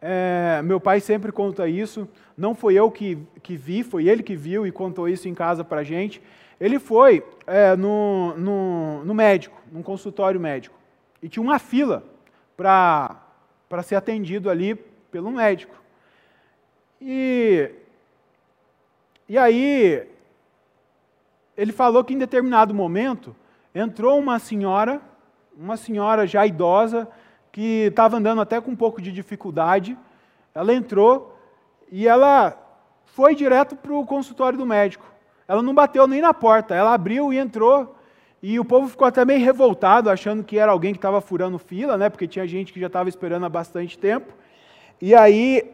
É, meu pai sempre conta isso. Não foi eu que, que vi, foi ele que viu e contou isso em casa para a gente. Ele foi é, no, no, no, médico, num consultório médico, e tinha uma fila para ser atendido ali pelo médico. E, e aí, ele falou que em determinado momento entrou uma senhora, uma senhora já idosa, que estava andando até com um pouco de dificuldade. Ela entrou e ela foi direto para o consultório do médico. Ela não bateu nem na porta, ela abriu e entrou. E o povo ficou até meio revoltado, achando que era alguém que estava furando fila, né? Porque tinha gente que já estava esperando há bastante tempo. E aí,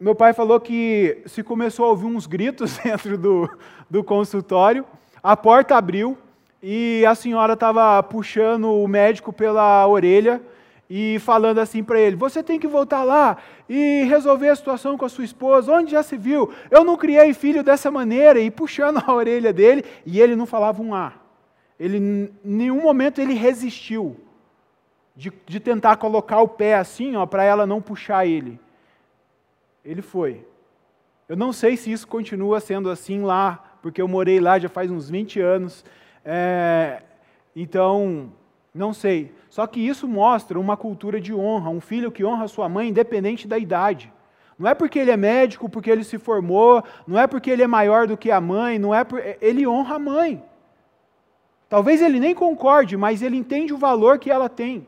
meu pai falou que se começou a ouvir uns gritos dentro do, do consultório, a porta abriu e a senhora estava puxando o médico pela orelha e falando assim para ele: Você tem que voltar lá e resolver a situação com a sua esposa. Onde já se viu? Eu não criei filho dessa maneira. E puxando a orelha dele, e ele não falava um A. Ele, em nenhum momento ele resistiu de, de tentar colocar o pé assim, ó, para ela não puxar ele. Ele foi. Eu não sei se isso continua sendo assim lá, porque eu morei lá já faz uns 20 anos. É, então, não sei. Só que isso mostra uma cultura de honra, um filho que honra sua mãe independente da idade. Não é porque ele é médico, porque ele se formou, não é porque ele é maior do que a mãe, não é por... ele honra a mãe. Talvez ele nem concorde, mas ele entende o valor que ela tem.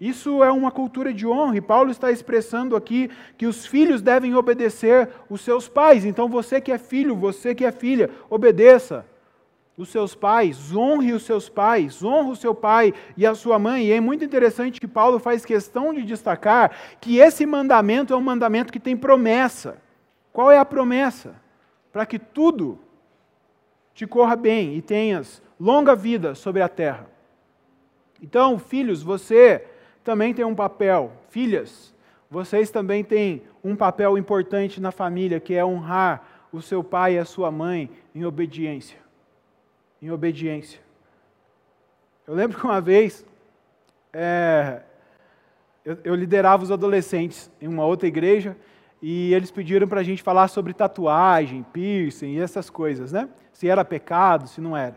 Isso é uma cultura de honra, e Paulo está expressando aqui que os filhos devem obedecer os seus pais. Então você que é filho, você que é filha, obedeça os seus pais, honre os seus pais, honre o seu pai e a sua mãe. E é muito interessante que Paulo faz questão de destacar que esse mandamento é um mandamento que tem promessa. Qual é a promessa? Para que tudo te corra bem e tenhas longa vida sobre a terra. Então, filhos, você também tem um papel. Filhas, vocês também têm um papel importante na família, que é honrar o seu pai e a sua mãe em obediência em obediência. Eu lembro que uma vez é, eu, eu, liderava os adolescentes em uma outra igreja e eles pediram para a gente falar sobre tatuagem, piercing e essas coisas, né? Se era pecado, se não era.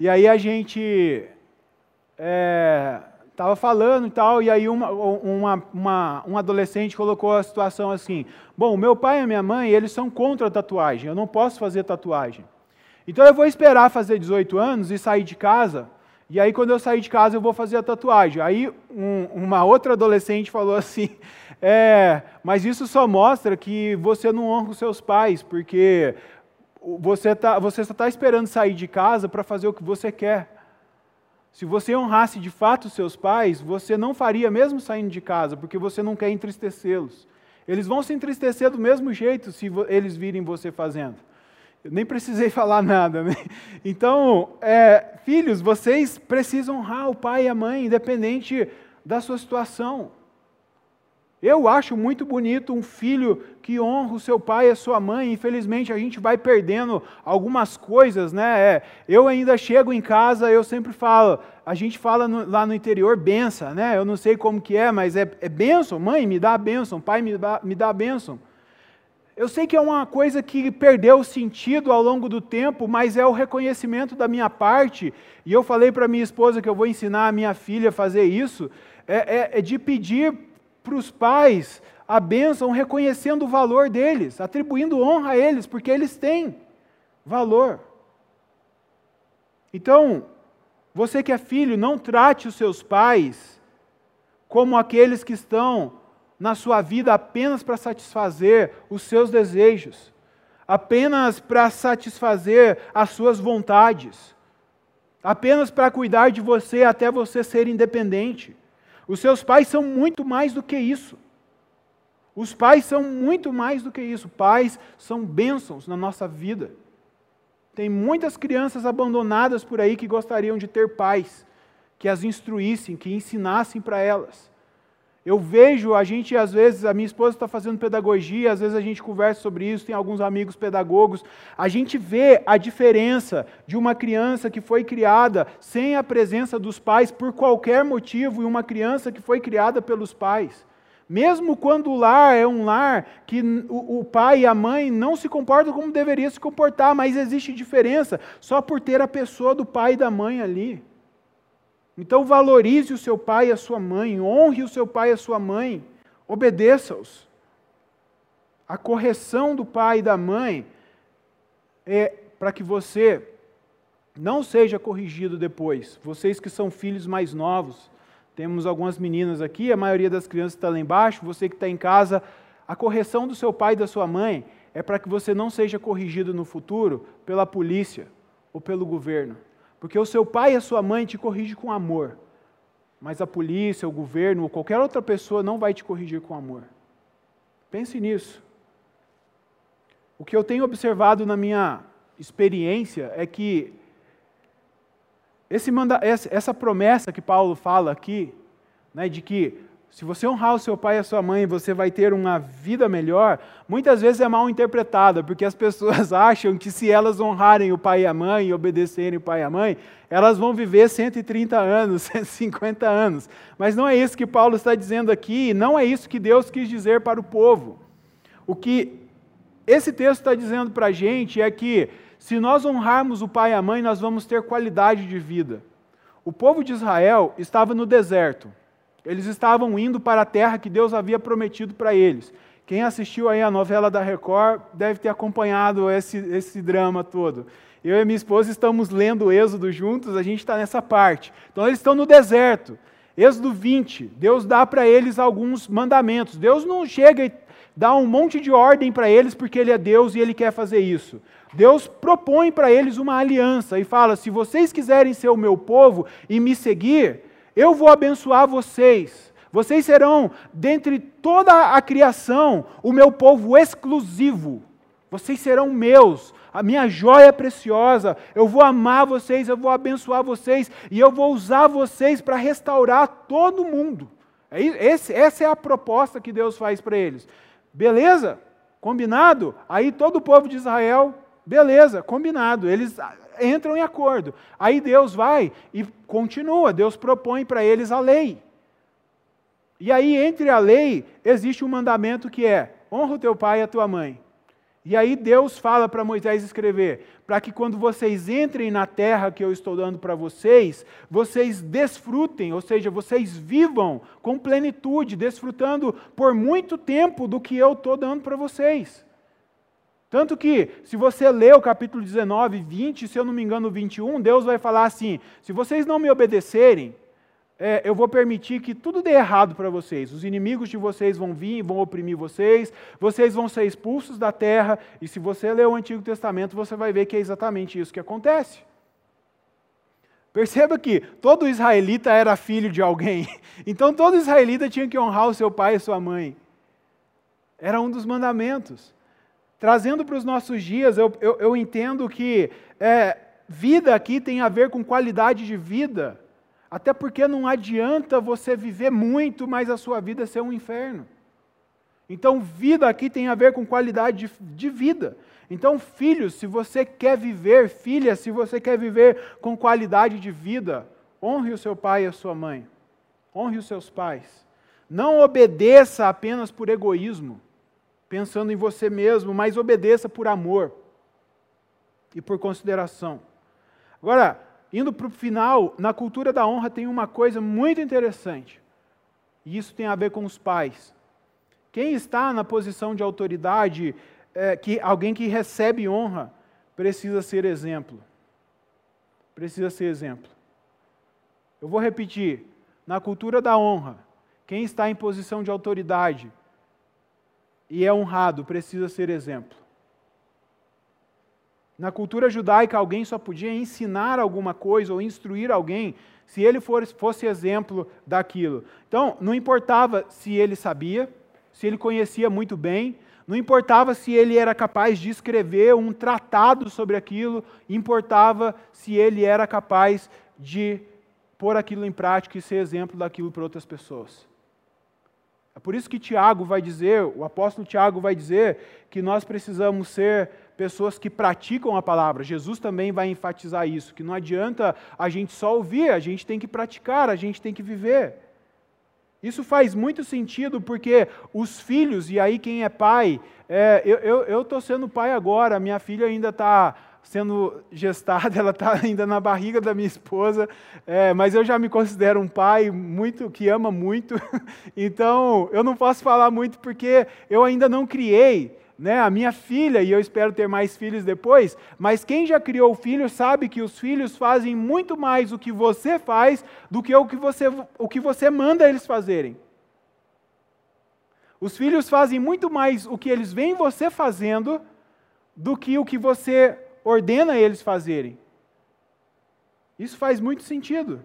E aí a gente estava é, falando e tal, e aí uma, uma, uma, um adolescente colocou a situação assim: Bom, meu pai e minha mãe, eles são contra a tatuagem, eu não posso fazer tatuagem. Então eu vou esperar fazer 18 anos e sair de casa, e aí quando eu sair de casa eu vou fazer a tatuagem. Aí um, uma outra adolescente falou assim, é, mas isso só mostra que você não honra os seus pais, porque você, tá, você só está esperando sair de casa para fazer o que você quer. Se você honrasse de fato os seus pais, você não faria mesmo saindo de casa, porque você não quer entristecê-los. Eles vão se entristecer do mesmo jeito se eles virem você fazendo. Eu nem precisei falar nada. Né? Então, é, filhos, vocês precisam honrar o pai e a mãe, independente da sua situação. Eu acho muito bonito um filho que honra o seu pai e a sua mãe. Infelizmente, a gente vai perdendo algumas coisas, né? É, eu ainda chego em casa, eu sempre falo, a gente fala no, lá no interior benção, né? Eu não sei como que é, mas é, é benção. Mãe, me dá a benção. Pai, me dá, me dá a benção. Eu sei que é uma coisa que perdeu sentido ao longo do tempo, mas é o reconhecimento da minha parte, e eu falei para minha esposa que eu vou ensinar a minha filha a fazer isso, é, é, é de pedir para os pais a bênção reconhecendo o valor deles, atribuindo honra a eles, porque eles têm valor. Então, você que é filho, não trate os seus pais como aqueles que estão na sua vida apenas para satisfazer os seus desejos, apenas para satisfazer as suas vontades, apenas para cuidar de você até você ser independente. Os seus pais são muito mais do que isso. Os pais são muito mais do que isso. Pais são bênçãos na nossa vida. Tem muitas crianças abandonadas por aí que gostariam de ter pais que as instruíssem, que ensinassem para elas. Eu vejo, a gente às vezes, a minha esposa está fazendo pedagogia, às vezes a gente conversa sobre isso, tem alguns amigos pedagogos. A gente vê a diferença de uma criança que foi criada sem a presença dos pais por qualquer motivo e uma criança que foi criada pelos pais. Mesmo quando o lar é um lar que o, pai e a mãe não se comportam como deveria se comportar, mas existe diferença só por ter a pessoa do pai e da mãe ali. Então valorize o seu pai e a sua mãe, honre o seu pai e a sua mãe, obedeça-os. A correção do pai e da mãe é para que você não seja corrigido depois. Vocês que são filhos mais novos, temos algumas meninas aqui, a maioria das crianças está lá embaixo, você que está em casa, a correção do seu pai e da sua mãe é para que você não seja corrigido no futuro pela polícia ou pelo governo. Porque o seu pai e a sua mãe te corrigem com amor, mas a polícia, o governo ou qualquer outra pessoa não vai te corrigir com amor. Pense nisso. O que eu tenho observado na minha experiência é que esse manda, essa promessa que Paulo fala aqui, né, de que se você honrar o seu pai e a sua mãe, você vai ter uma vida melhor, muitas vezes é mal interpretada, porque as pessoas acham que se elas honrarem o pai e a mãe e obedecerem o pai e a mãe, elas vão viver 130 anos, 150 anos. Mas não é isso que Paulo está dizendo aqui, não é isso que Deus quis dizer para o povo. O que esse texto está dizendo para a gente é que se nós honrarmos o pai e a mãe, nós vamos ter qualidade de vida. O povo de Israel estava no deserto. Eles estavam indo para a terra que Deus havia prometido para eles. Quem assistiu aí a novela da Record deve ter acompanhado esse, esse drama todo. Eu e minha esposa estamos lendo o Êxodo juntos, a gente está nessa parte. Então eles estão no deserto. Êxodo 20, Deus dá para eles alguns mandamentos. Deus não chega e dá um monte de ordem para eles porque Ele é Deus e Ele quer fazer isso. Deus propõe para eles uma aliança e fala: se vocês quiserem ser o meu povo e me seguir, eu vou abençoar vocês. Vocês serão, dentre toda a criação, o meu povo exclusivo. Vocês serão meus, a minha joia preciosa. Eu vou amar vocês, eu vou abençoar vocês e eu vou usar vocês para restaurar todo mundo. É esse, essa é a proposta que Deus faz para eles. Beleza? Combinado? Aí todo o povo de Israel, beleza, combinado. Eles entram em acordo. Aí Deus vai e continua, Deus propõe para eles a lei. E aí, entre a lei, existe um mandamento que é: honra o teu pai e a tua mãe. E aí Deus fala para Moisés escrever, para que quando vocês entrem na terra que eu estou dando para vocês, vocês desfrutem, ou seja, vocês vivam com plenitude, desfrutando por muito tempo do que eu estou dando para vocês. Tanto que, se você ler o capítulo 19, 20, se eu não me engano, 21, Deus vai falar assim: se vocês não me obedecerem, é, eu vou permitir que tudo dê errado para vocês. Os inimigos de vocês vão vir e vão oprimir vocês, vocês vão ser expulsos da terra, e se você ler o Antigo Testamento, você vai ver que é exatamente isso que acontece. Perceba que todo israelita era filho de alguém, então todo israelita tinha que honrar o seu pai e sua mãe. Era um dos mandamentos. Trazendo para os nossos dias, eu, eu, eu entendo que é, vida aqui tem a ver com qualidade de vida. Até porque não adianta você viver muito, mas a sua vida ser um inferno. Então, vida aqui tem a ver com qualidade de, de vida. Então, filhos, se você quer viver, filha, se você quer viver com qualidade de vida, honre o seu pai e a sua mãe. Honre os seus pais. Não obedeça apenas por egoísmo. Pensando em você mesmo, mas obedeça por amor e por consideração. Agora, indo para o final, na cultura da honra tem uma coisa muito interessante, e isso tem a ver com os pais. Quem está na posição de autoridade, é, que alguém que recebe honra, precisa ser exemplo. Precisa ser exemplo. Eu vou repetir: na cultura da honra, quem está em posição de autoridade e é honrado precisa ser exemplo. Na cultura judaica, alguém só podia ensinar alguma coisa ou instruir alguém se ele fosse exemplo daquilo. Então, não importava se ele sabia, se ele conhecia muito bem, não importava se ele era capaz de escrever um tratado sobre aquilo, importava se ele era capaz de pôr aquilo em prática e ser exemplo daquilo para outras pessoas. É por isso que Tiago vai dizer, o apóstolo Tiago vai dizer, que nós precisamos ser pessoas que praticam a palavra. Jesus também vai enfatizar isso, que não adianta a gente só ouvir, a gente tem que praticar, a gente tem que viver. Isso faz muito sentido porque os filhos, e aí quem é pai, é, eu estou sendo pai agora, minha filha ainda está sendo gestada, ela está ainda na barriga da minha esposa, é, mas eu já me considero um pai muito que ama muito, então eu não posso falar muito porque eu ainda não criei né, a minha filha, e eu espero ter mais filhos depois, mas quem já criou filho sabe que os filhos fazem muito mais o que você faz do que o que você, o que você manda eles fazerem. Os filhos fazem muito mais o que eles veem você fazendo do que o que você ordena eles fazerem. Isso faz muito sentido.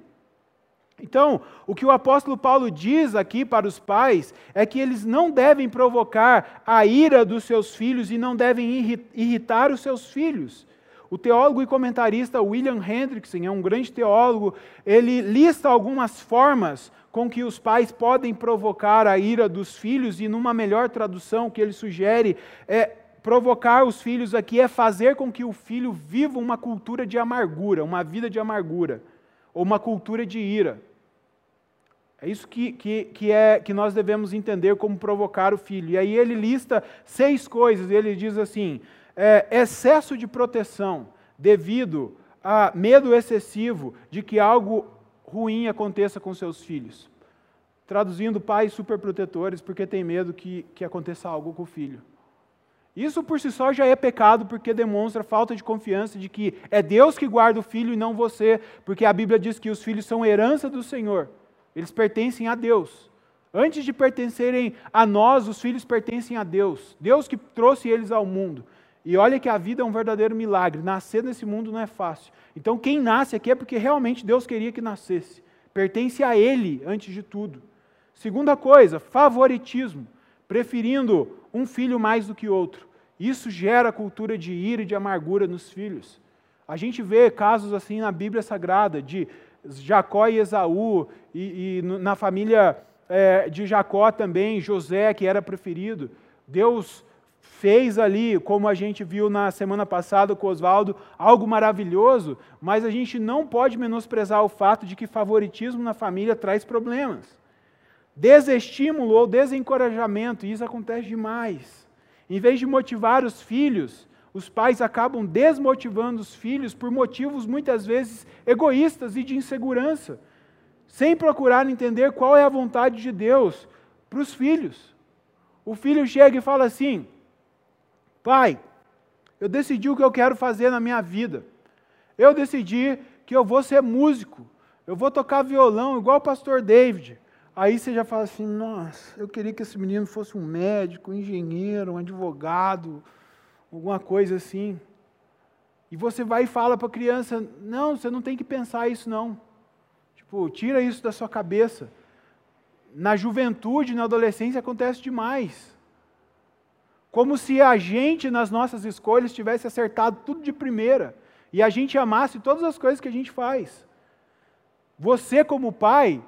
Então, o que o apóstolo Paulo diz aqui para os pais é que eles não devem provocar a ira dos seus filhos e não devem irritar os seus filhos. O teólogo e comentarista William Hendrickson é um grande teólogo, ele lista algumas formas com que os pais podem provocar a ira dos filhos, e numa melhor tradução que ele sugere, é provocar os filhos aqui é fazer com que o filho viva uma cultura de amargura, uma vida de amargura ou uma cultura de ira. É isso que, que, que, é, que nós devemos entender como provocar o filho. E aí ele lista seis coisas, ele diz assim: é, excesso de proteção devido a medo excessivo de que algo ruim aconteça com seus filhos. Traduzindo, pais superprotetores porque tem medo que, que aconteça algo com o filho. Isso por si só já é pecado, porque demonstra falta de confiança de que é Deus que guarda o filho e não você, porque a Bíblia diz que os filhos são herança do Senhor, eles pertencem a Deus. Antes de pertencerem a nós, os filhos pertencem a Deus, Deus que trouxe eles ao mundo. E olha que a vida é um verdadeiro milagre, nascer nesse mundo não é fácil. Então, quem nasce aqui é porque realmente Deus queria que nascesse, pertence a Ele antes de tudo. Segunda coisa, favoritismo preferindo um filho mais do que outro. Isso gera cultura de ira e de amargura nos filhos. A gente vê casos assim na Bíblia Sagrada, de Jacó e Esaú, e, e na família é, de Jacó também, José, que era preferido. Deus fez ali, como a gente viu na semana passada com Oswaldo, algo maravilhoso, mas a gente não pode menosprezar o fato de que favoritismo na família traz problemas desestímulo ou desencorajamento, e isso acontece demais. Em vez de motivar os filhos, os pais acabam desmotivando os filhos por motivos muitas vezes egoístas e de insegurança, sem procurar entender qual é a vontade de Deus para os filhos. O filho chega e fala assim: Pai, eu decidi o que eu quero fazer na minha vida. Eu decidi que eu vou ser músico, eu vou tocar violão igual o pastor David. Aí você já fala assim: nossa, eu queria que esse menino fosse um médico, um engenheiro, um advogado, alguma coisa assim. E você vai e fala para a criança: não, você não tem que pensar isso, não. Tipo, tira isso da sua cabeça. Na juventude, na adolescência, acontece demais. Como se a gente, nas nossas escolhas, tivesse acertado tudo de primeira. E a gente amasse todas as coisas que a gente faz. Você, como pai,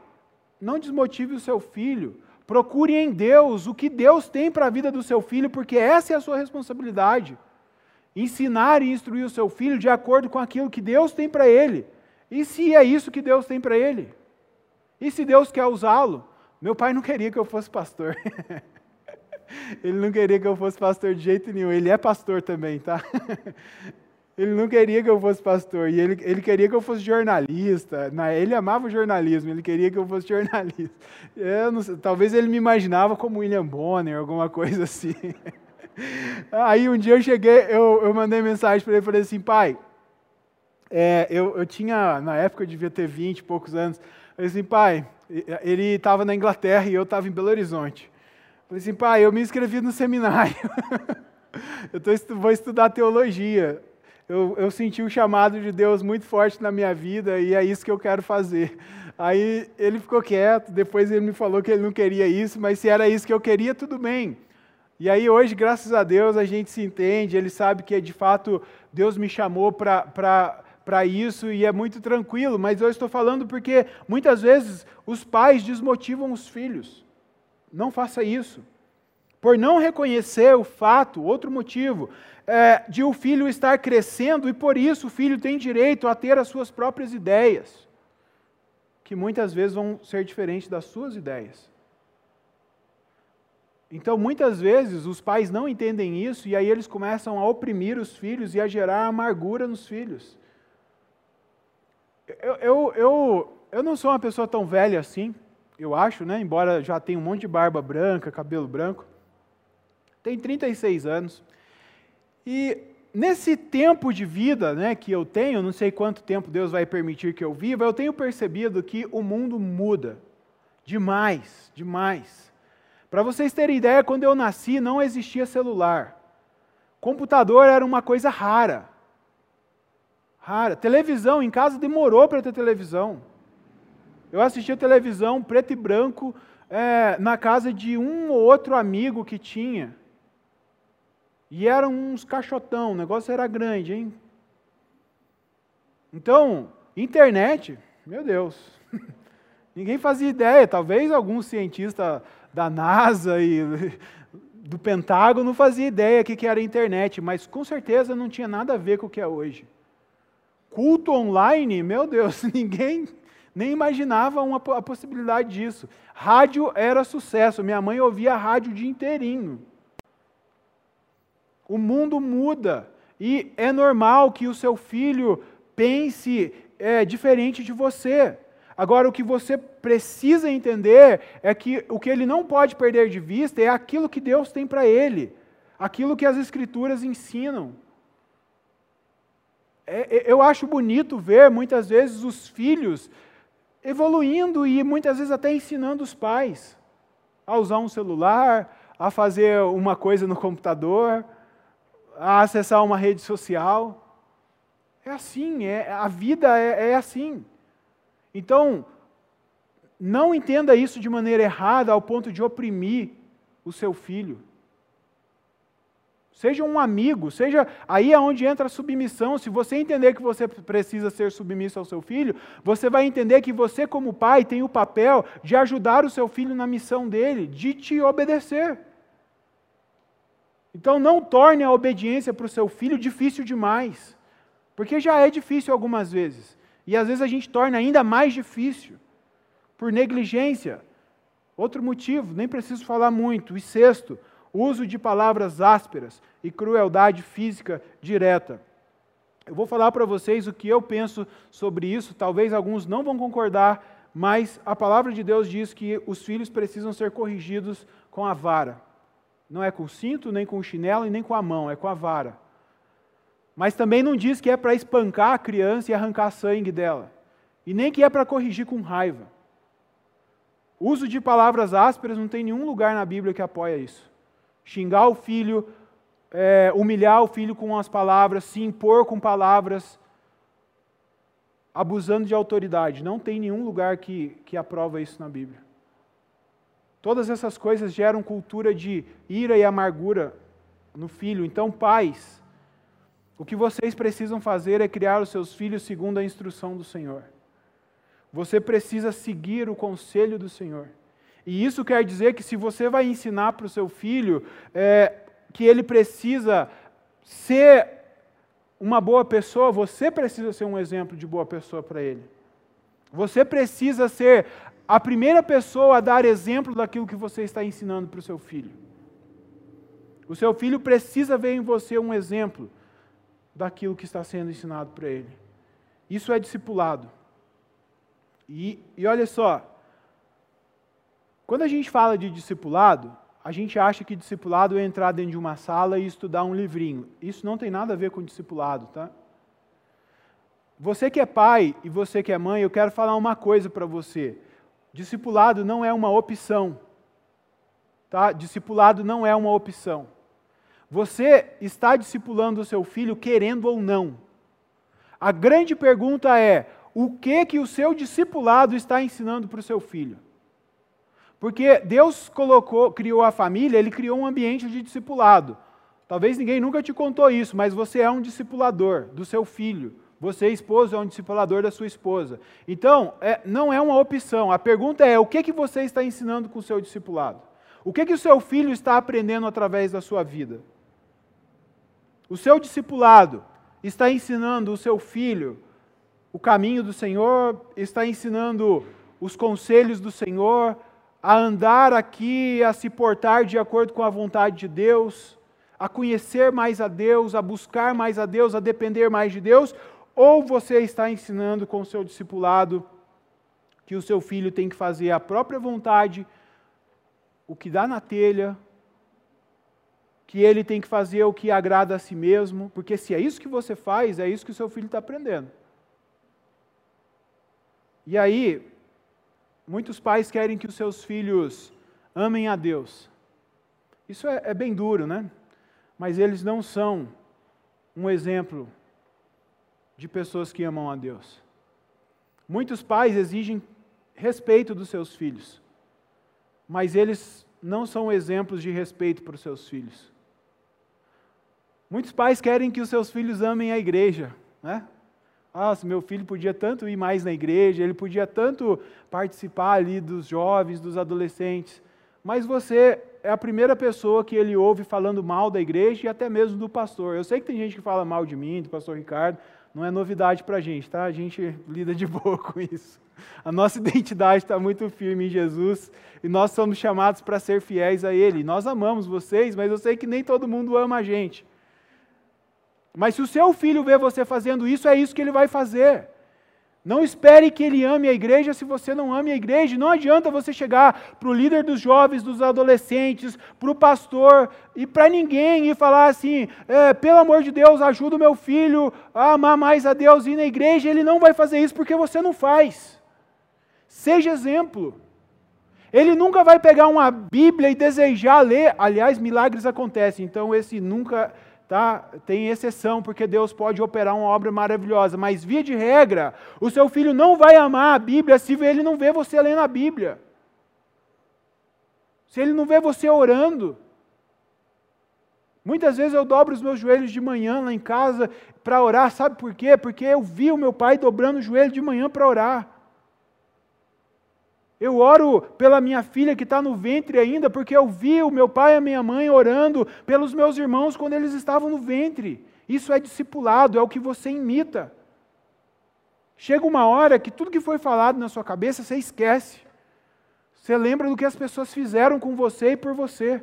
não desmotive o seu filho. Procure em Deus o que Deus tem para a vida do seu filho, porque essa é a sua responsabilidade. Ensinar e instruir o seu filho de acordo com aquilo que Deus tem para ele. E se é isso que Deus tem para ele? E se Deus quer usá-lo? Meu pai não queria que eu fosse pastor. ele não queria que eu fosse pastor de jeito nenhum. Ele é pastor também, tá? Ele não queria que eu fosse pastor, e ele, ele queria que eu fosse jornalista. Ele amava o jornalismo, ele queria que eu fosse jornalista. Não, talvez ele me imaginava como William Bonner, alguma coisa assim. Aí um dia eu cheguei, eu, eu mandei mensagem para ele falei assim, pai, é, eu, eu tinha, na época eu devia ter 20 e poucos anos, eu falei assim, pai, ele estava na Inglaterra e eu estava em Belo Horizonte. Eu falei assim, pai, eu me inscrevi no seminário. eu tô, vou estudar teologia eu, eu senti o chamado de Deus muito forte na minha vida e é isso que eu quero fazer. Aí ele ficou quieto, depois ele me falou que ele não queria isso, mas se era isso que eu queria, tudo bem. E aí hoje, graças a Deus, a gente se entende, ele sabe que de fato Deus me chamou para isso e é muito tranquilo, mas eu estou falando porque muitas vezes os pais desmotivam os filhos. Não faça isso. Por não reconhecer o fato, outro motivo, é, de o filho estar crescendo e por isso o filho tem direito a ter as suas próprias ideias, que muitas vezes vão ser diferentes das suas ideias. Então, muitas vezes, os pais não entendem isso e aí eles começam a oprimir os filhos e a gerar amargura nos filhos. Eu, eu, eu, eu não sou uma pessoa tão velha assim, eu acho, né? embora já tenha um monte de barba branca, cabelo branco. Tenho 36 anos. E nesse tempo de vida né, que eu tenho, não sei quanto tempo Deus vai permitir que eu viva, eu tenho percebido que o mundo muda demais, demais. Para vocês terem ideia, quando eu nasci não existia celular. Computador era uma coisa rara. Rara. Televisão, em casa demorou para ter televisão. Eu assistia televisão preto e branco é, na casa de um ou outro amigo que tinha. E eram uns caixotão, o negócio era grande, hein? Então, internet, meu Deus, ninguém fazia ideia. Talvez algum cientista da NASA e do Pentágono fazia ideia que que era internet, mas com certeza não tinha nada a ver com o que é hoje. Culto online, meu Deus, ninguém nem imaginava uma, a possibilidade disso. Rádio era sucesso, minha mãe ouvia rádio o dia inteirinho. O mundo muda e é normal que o seu filho pense é, diferente de você. Agora, o que você precisa entender é que o que ele não pode perder de vista é aquilo que Deus tem para ele, aquilo que as Escrituras ensinam. É, é, eu acho bonito ver muitas vezes os filhos evoluindo e muitas vezes até ensinando os pais a usar um celular, a fazer uma coisa no computador a acessar uma rede social. É assim, é, a vida é, é assim. Então, não entenda isso de maneira errada ao ponto de oprimir o seu filho. Seja um amigo, seja aí é onde entra a submissão. Se você entender que você precisa ser submisso ao seu filho, você vai entender que você, como pai, tem o papel de ajudar o seu filho na missão dele, de te obedecer. Então não torne a obediência para o seu filho difícil demais, porque já é difícil algumas vezes, e às vezes a gente torna ainda mais difícil, por negligência. Outro motivo, nem preciso falar muito. E sexto, uso de palavras ásperas e crueldade física direta. Eu vou falar para vocês o que eu penso sobre isso, talvez alguns não vão concordar, mas a palavra de Deus diz que os filhos precisam ser corrigidos com a vara. Não é com o cinto, nem com o chinelo e nem com a mão, é com a vara. Mas também não diz que é para espancar a criança e arrancar sangue dela. E nem que é para corrigir com raiva. Uso de palavras ásperas não tem nenhum lugar na Bíblia que apoia isso. Xingar o filho, é, humilhar o filho com as palavras, se impor com palavras, abusando de autoridade. Não tem nenhum lugar que, que aprova isso na Bíblia. Todas essas coisas geram cultura de ira e amargura no filho. Então, pais, o que vocês precisam fazer é criar os seus filhos segundo a instrução do Senhor. Você precisa seguir o conselho do Senhor. E isso quer dizer que se você vai ensinar para o seu filho é, que ele precisa ser uma boa pessoa, você precisa ser um exemplo de boa pessoa para ele. Você precisa ser a primeira pessoa a dar exemplo daquilo que você está ensinando para o seu filho. O seu filho precisa ver em você um exemplo daquilo que está sendo ensinado para ele. Isso é discipulado. E, e olha só, quando a gente fala de discipulado, a gente acha que discipulado é entrar dentro de uma sala e estudar um livrinho. Isso não tem nada a ver com discipulado, tá? Você que é pai e você que é mãe, eu quero falar uma coisa para você. Discipulado não é uma opção. Tá? Discipulado não é uma opção. Você está discipulando o seu filho querendo ou não. A grande pergunta é: o que que o seu discipulado está ensinando para o seu filho? Porque Deus colocou, criou a família, ele criou um ambiente de discipulado. Talvez ninguém nunca te contou isso, mas você é um discipulador do seu filho. Você, esposo, é um discipulador da sua esposa. Então, é, não é uma opção. A pergunta é: o que, que você está ensinando com o seu discipulado? O que, que o seu filho está aprendendo através da sua vida? O seu discipulado está ensinando o seu filho o caminho do Senhor, está ensinando os conselhos do Senhor, a andar aqui, a se portar de acordo com a vontade de Deus, a conhecer mais a Deus, a buscar mais a Deus, a depender mais de Deus, ou você está ensinando com o seu discipulado que o seu filho tem que fazer a própria vontade, o que dá na telha, que ele tem que fazer o que agrada a si mesmo, porque se é isso que você faz, é isso que o seu filho está aprendendo. E aí, muitos pais querem que os seus filhos amem a Deus. Isso é, é bem duro, né? Mas eles não são um exemplo de pessoas que amam a Deus. Muitos pais exigem respeito dos seus filhos, mas eles não são exemplos de respeito para os seus filhos. Muitos pais querem que os seus filhos amem a igreja, né? Nossa, meu filho podia tanto ir mais na igreja, ele podia tanto participar ali dos jovens, dos adolescentes, mas você é a primeira pessoa que ele ouve falando mal da igreja e até mesmo do pastor. Eu sei que tem gente que fala mal de mim, do pastor Ricardo, não é novidade para a gente, tá? A gente lida de boa com isso. A nossa identidade está muito firme em Jesus e nós somos chamados para ser fiéis a Ele. Nós amamos vocês, mas eu sei que nem todo mundo ama a gente. Mas se o seu filho vê você fazendo isso, é isso que ele vai fazer. Não espere que ele ame a igreja se você não ame a igreja. Não adianta você chegar para o líder dos jovens, dos adolescentes, para o pastor e para ninguém e falar assim: é, pelo amor de Deus, ajuda o meu filho a amar mais a Deus e ir na igreja. Ele não vai fazer isso porque você não faz. Seja exemplo. Ele nunca vai pegar uma Bíblia e desejar ler. Aliás, milagres acontecem, então esse nunca Tá? Tem exceção, porque Deus pode operar uma obra maravilhosa, mas via de regra, o seu filho não vai amar a Bíblia se ele não vê você lendo a Bíblia. Se ele não vê você orando. Muitas vezes eu dobro os meus joelhos de manhã lá em casa para orar, sabe por quê? Porque eu vi o meu pai dobrando o joelho de manhã para orar. Eu oro pela minha filha que está no ventre ainda, porque eu vi o meu pai e a minha mãe orando pelos meus irmãos quando eles estavam no ventre. Isso é discipulado, é o que você imita. Chega uma hora que tudo que foi falado na sua cabeça você esquece. Você lembra do que as pessoas fizeram com você e por você.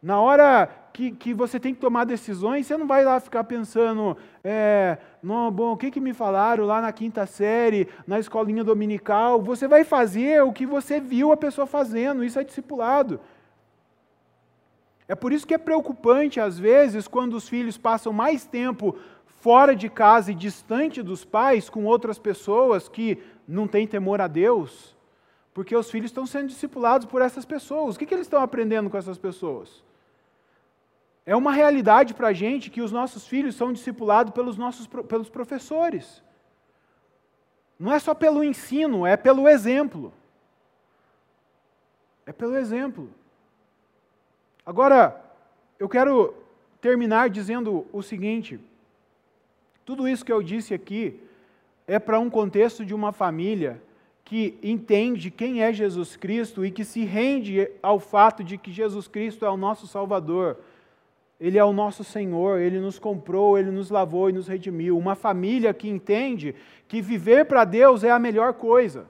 Na hora que, que você tem que tomar decisões, você não vai lá ficar pensando, é, não, bom, o que, que me falaram lá na quinta série, na escolinha dominical. Você vai fazer o que você viu a pessoa fazendo, isso é discipulado. É por isso que é preocupante, às vezes, quando os filhos passam mais tempo fora de casa e distante dos pais, com outras pessoas que não têm temor a Deus, porque os filhos estão sendo discipulados por essas pessoas. O que, que eles estão aprendendo com essas pessoas? É uma realidade para a gente que os nossos filhos são discipulados pelos nossos pelos professores. Não é só pelo ensino, é pelo exemplo. É pelo exemplo. Agora, eu quero terminar dizendo o seguinte: tudo isso que eu disse aqui é para um contexto de uma família que entende quem é Jesus Cristo e que se rende ao fato de que Jesus Cristo é o nosso Salvador ele é o nosso Senhor, Ele nos comprou, Ele nos lavou e nos redimiu. Uma família que entende que viver para Deus é a melhor coisa.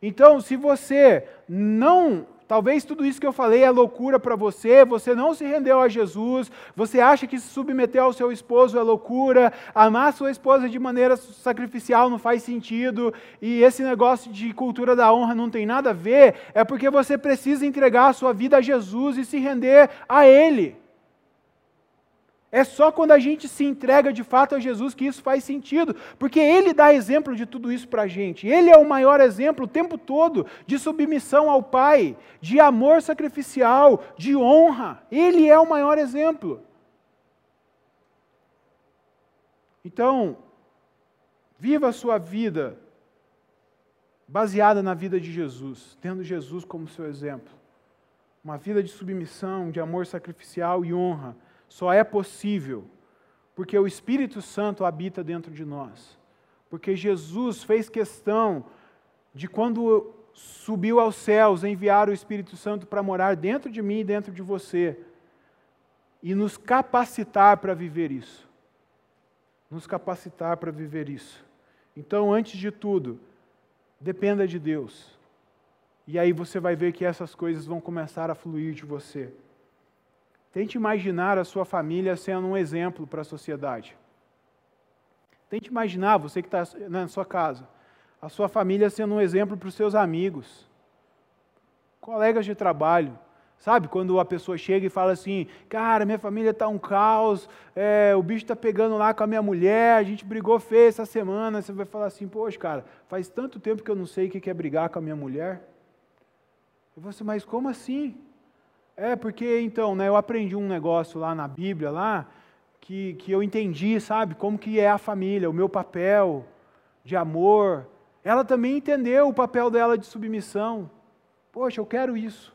Então, se você não Talvez tudo isso que eu falei é loucura para você, você não se rendeu a Jesus, você acha que se submeter ao seu esposo é loucura, amar sua esposa de maneira sacrificial não faz sentido, e esse negócio de cultura da honra não tem nada a ver, é porque você precisa entregar a sua vida a Jesus e se render a Ele. É só quando a gente se entrega de fato a Jesus que isso faz sentido, porque Ele dá exemplo de tudo isso para a gente. Ele é o maior exemplo o tempo todo de submissão ao Pai, de amor sacrificial, de honra. Ele é o maior exemplo. Então, viva a sua vida baseada na vida de Jesus, tendo Jesus como seu exemplo. Uma vida de submissão, de amor sacrificial e honra só é possível porque o Espírito Santo habita dentro de nós. Porque Jesus fez questão de, quando subiu aos céus, enviar o Espírito Santo para morar dentro de mim e dentro de você e nos capacitar para viver isso. Nos capacitar para viver isso. Então, antes de tudo, dependa de Deus. E aí você vai ver que essas coisas vão começar a fluir de você. Tente imaginar a sua família sendo um exemplo para a sociedade. Tente imaginar, você que está na sua casa, a sua família sendo um exemplo para os seus amigos, colegas de trabalho. Sabe, quando a pessoa chega e fala assim, cara, minha família está um caos, é, o bicho está pegando lá com a minha mulher, a gente brigou feio essa semana, você vai falar assim, poxa, cara, faz tanto tempo que eu não sei o que é brigar com a minha mulher. E você, mas como assim? É, porque então, né, eu aprendi um negócio lá na Bíblia, lá, que, que eu entendi, sabe, como que é a família, o meu papel de amor. Ela também entendeu o papel dela de submissão. Poxa, eu quero isso.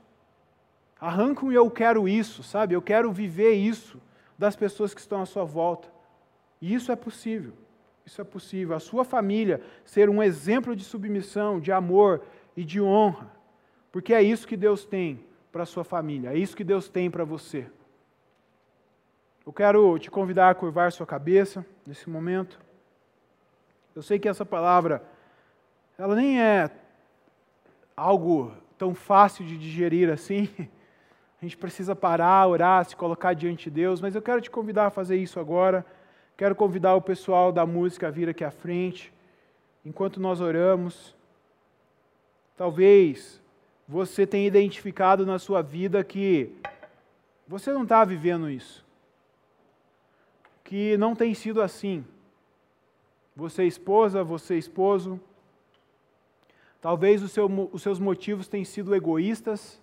Arranca um eu quero isso, sabe? Eu quero viver isso das pessoas que estão à sua volta. E isso é possível. Isso é possível. A sua família ser um exemplo de submissão, de amor e de honra. Porque é isso que Deus tem para sua família. É isso que Deus tem para você. Eu quero te convidar a curvar sua cabeça nesse momento. Eu sei que essa palavra, ela nem é algo tão fácil de digerir assim. A gente precisa parar, orar, se colocar diante de Deus, mas eu quero te convidar a fazer isso agora. Quero convidar o pessoal da música a vir aqui à frente, enquanto nós oramos. Talvez você tem identificado na sua vida que você não está vivendo isso, que não tem sido assim. Você, esposa, você, esposo, talvez seu, os seus motivos tenham sido egoístas,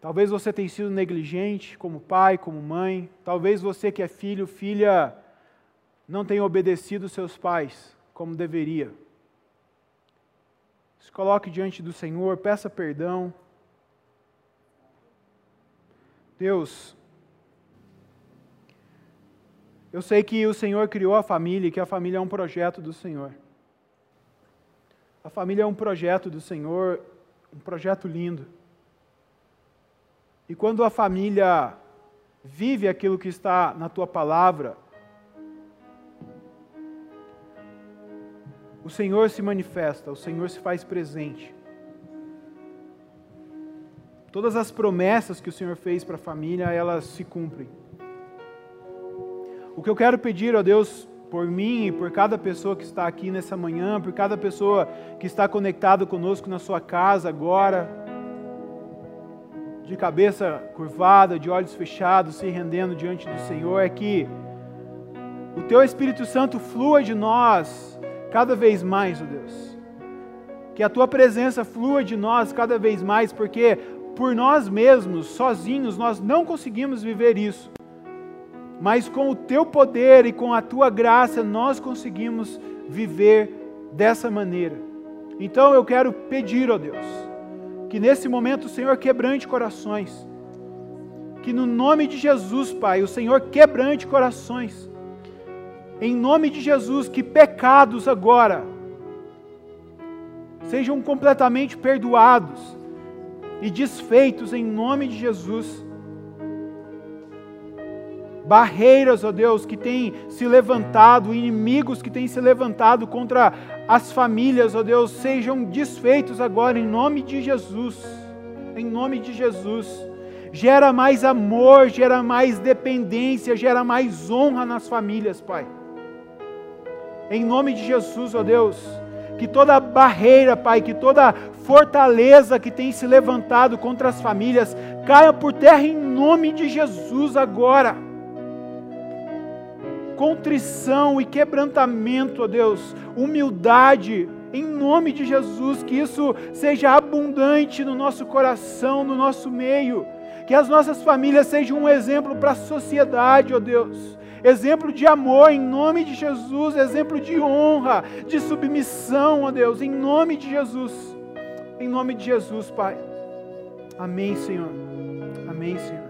talvez você tenha sido negligente como pai, como mãe, talvez você que é filho, filha, não tenha obedecido seus pais como deveria. Se coloque diante do Senhor, peça perdão. Deus, eu sei que o Senhor criou a família e que a família é um projeto do Senhor. A família é um projeto do Senhor, um projeto lindo. E quando a família vive aquilo que está na tua palavra, o Senhor se manifesta, o Senhor se faz presente. Todas as promessas que o Senhor fez para a família, elas se cumprem. O que eu quero pedir a Deus por mim e por cada pessoa que está aqui nessa manhã, por cada pessoa que está conectado conosco na sua casa agora, de cabeça curvada, de olhos fechados, se rendendo diante do Senhor, é que o Teu Espírito Santo flua de nós cada vez mais, ó oh Deus. Que a tua presença flua de nós cada vez mais, porque por nós mesmos, sozinhos, nós não conseguimos viver isso. Mas com o teu poder e com a tua graça, nós conseguimos viver dessa maneira. Então eu quero pedir, ó oh Deus, que nesse momento o Senhor quebrante corações. Que no nome de Jesus, Pai, o Senhor quebrante corações em nome de Jesus, que pecados agora sejam completamente perdoados e desfeitos em nome de Jesus. barreiras, ó Deus, que têm se levantado, inimigos que têm se levantado contra as famílias, ó Deus, sejam desfeitos agora em nome de Jesus. Em nome de Jesus. Gera mais amor, gera mais dependência, gera mais honra nas famílias, Pai. Em nome de Jesus, ó Deus, que toda barreira, Pai, que toda fortaleza que tem se levantado contra as famílias caia por terra em nome de Jesus agora. Contrição e quebrantamento, ó Deus, humildade, em nome de Jesus, que isso seja abundante no nosso coração, no nosso meio, que as nossas famílias sejam um exemplo para a sociedade, ó Deus, exemplo de amor, em nome de Jesus, exemplo de honra, de submissão, ó Deus, em nome de Jesus, em nome de Jesus, Pai. Amém, Senhor. Amém, Senhor.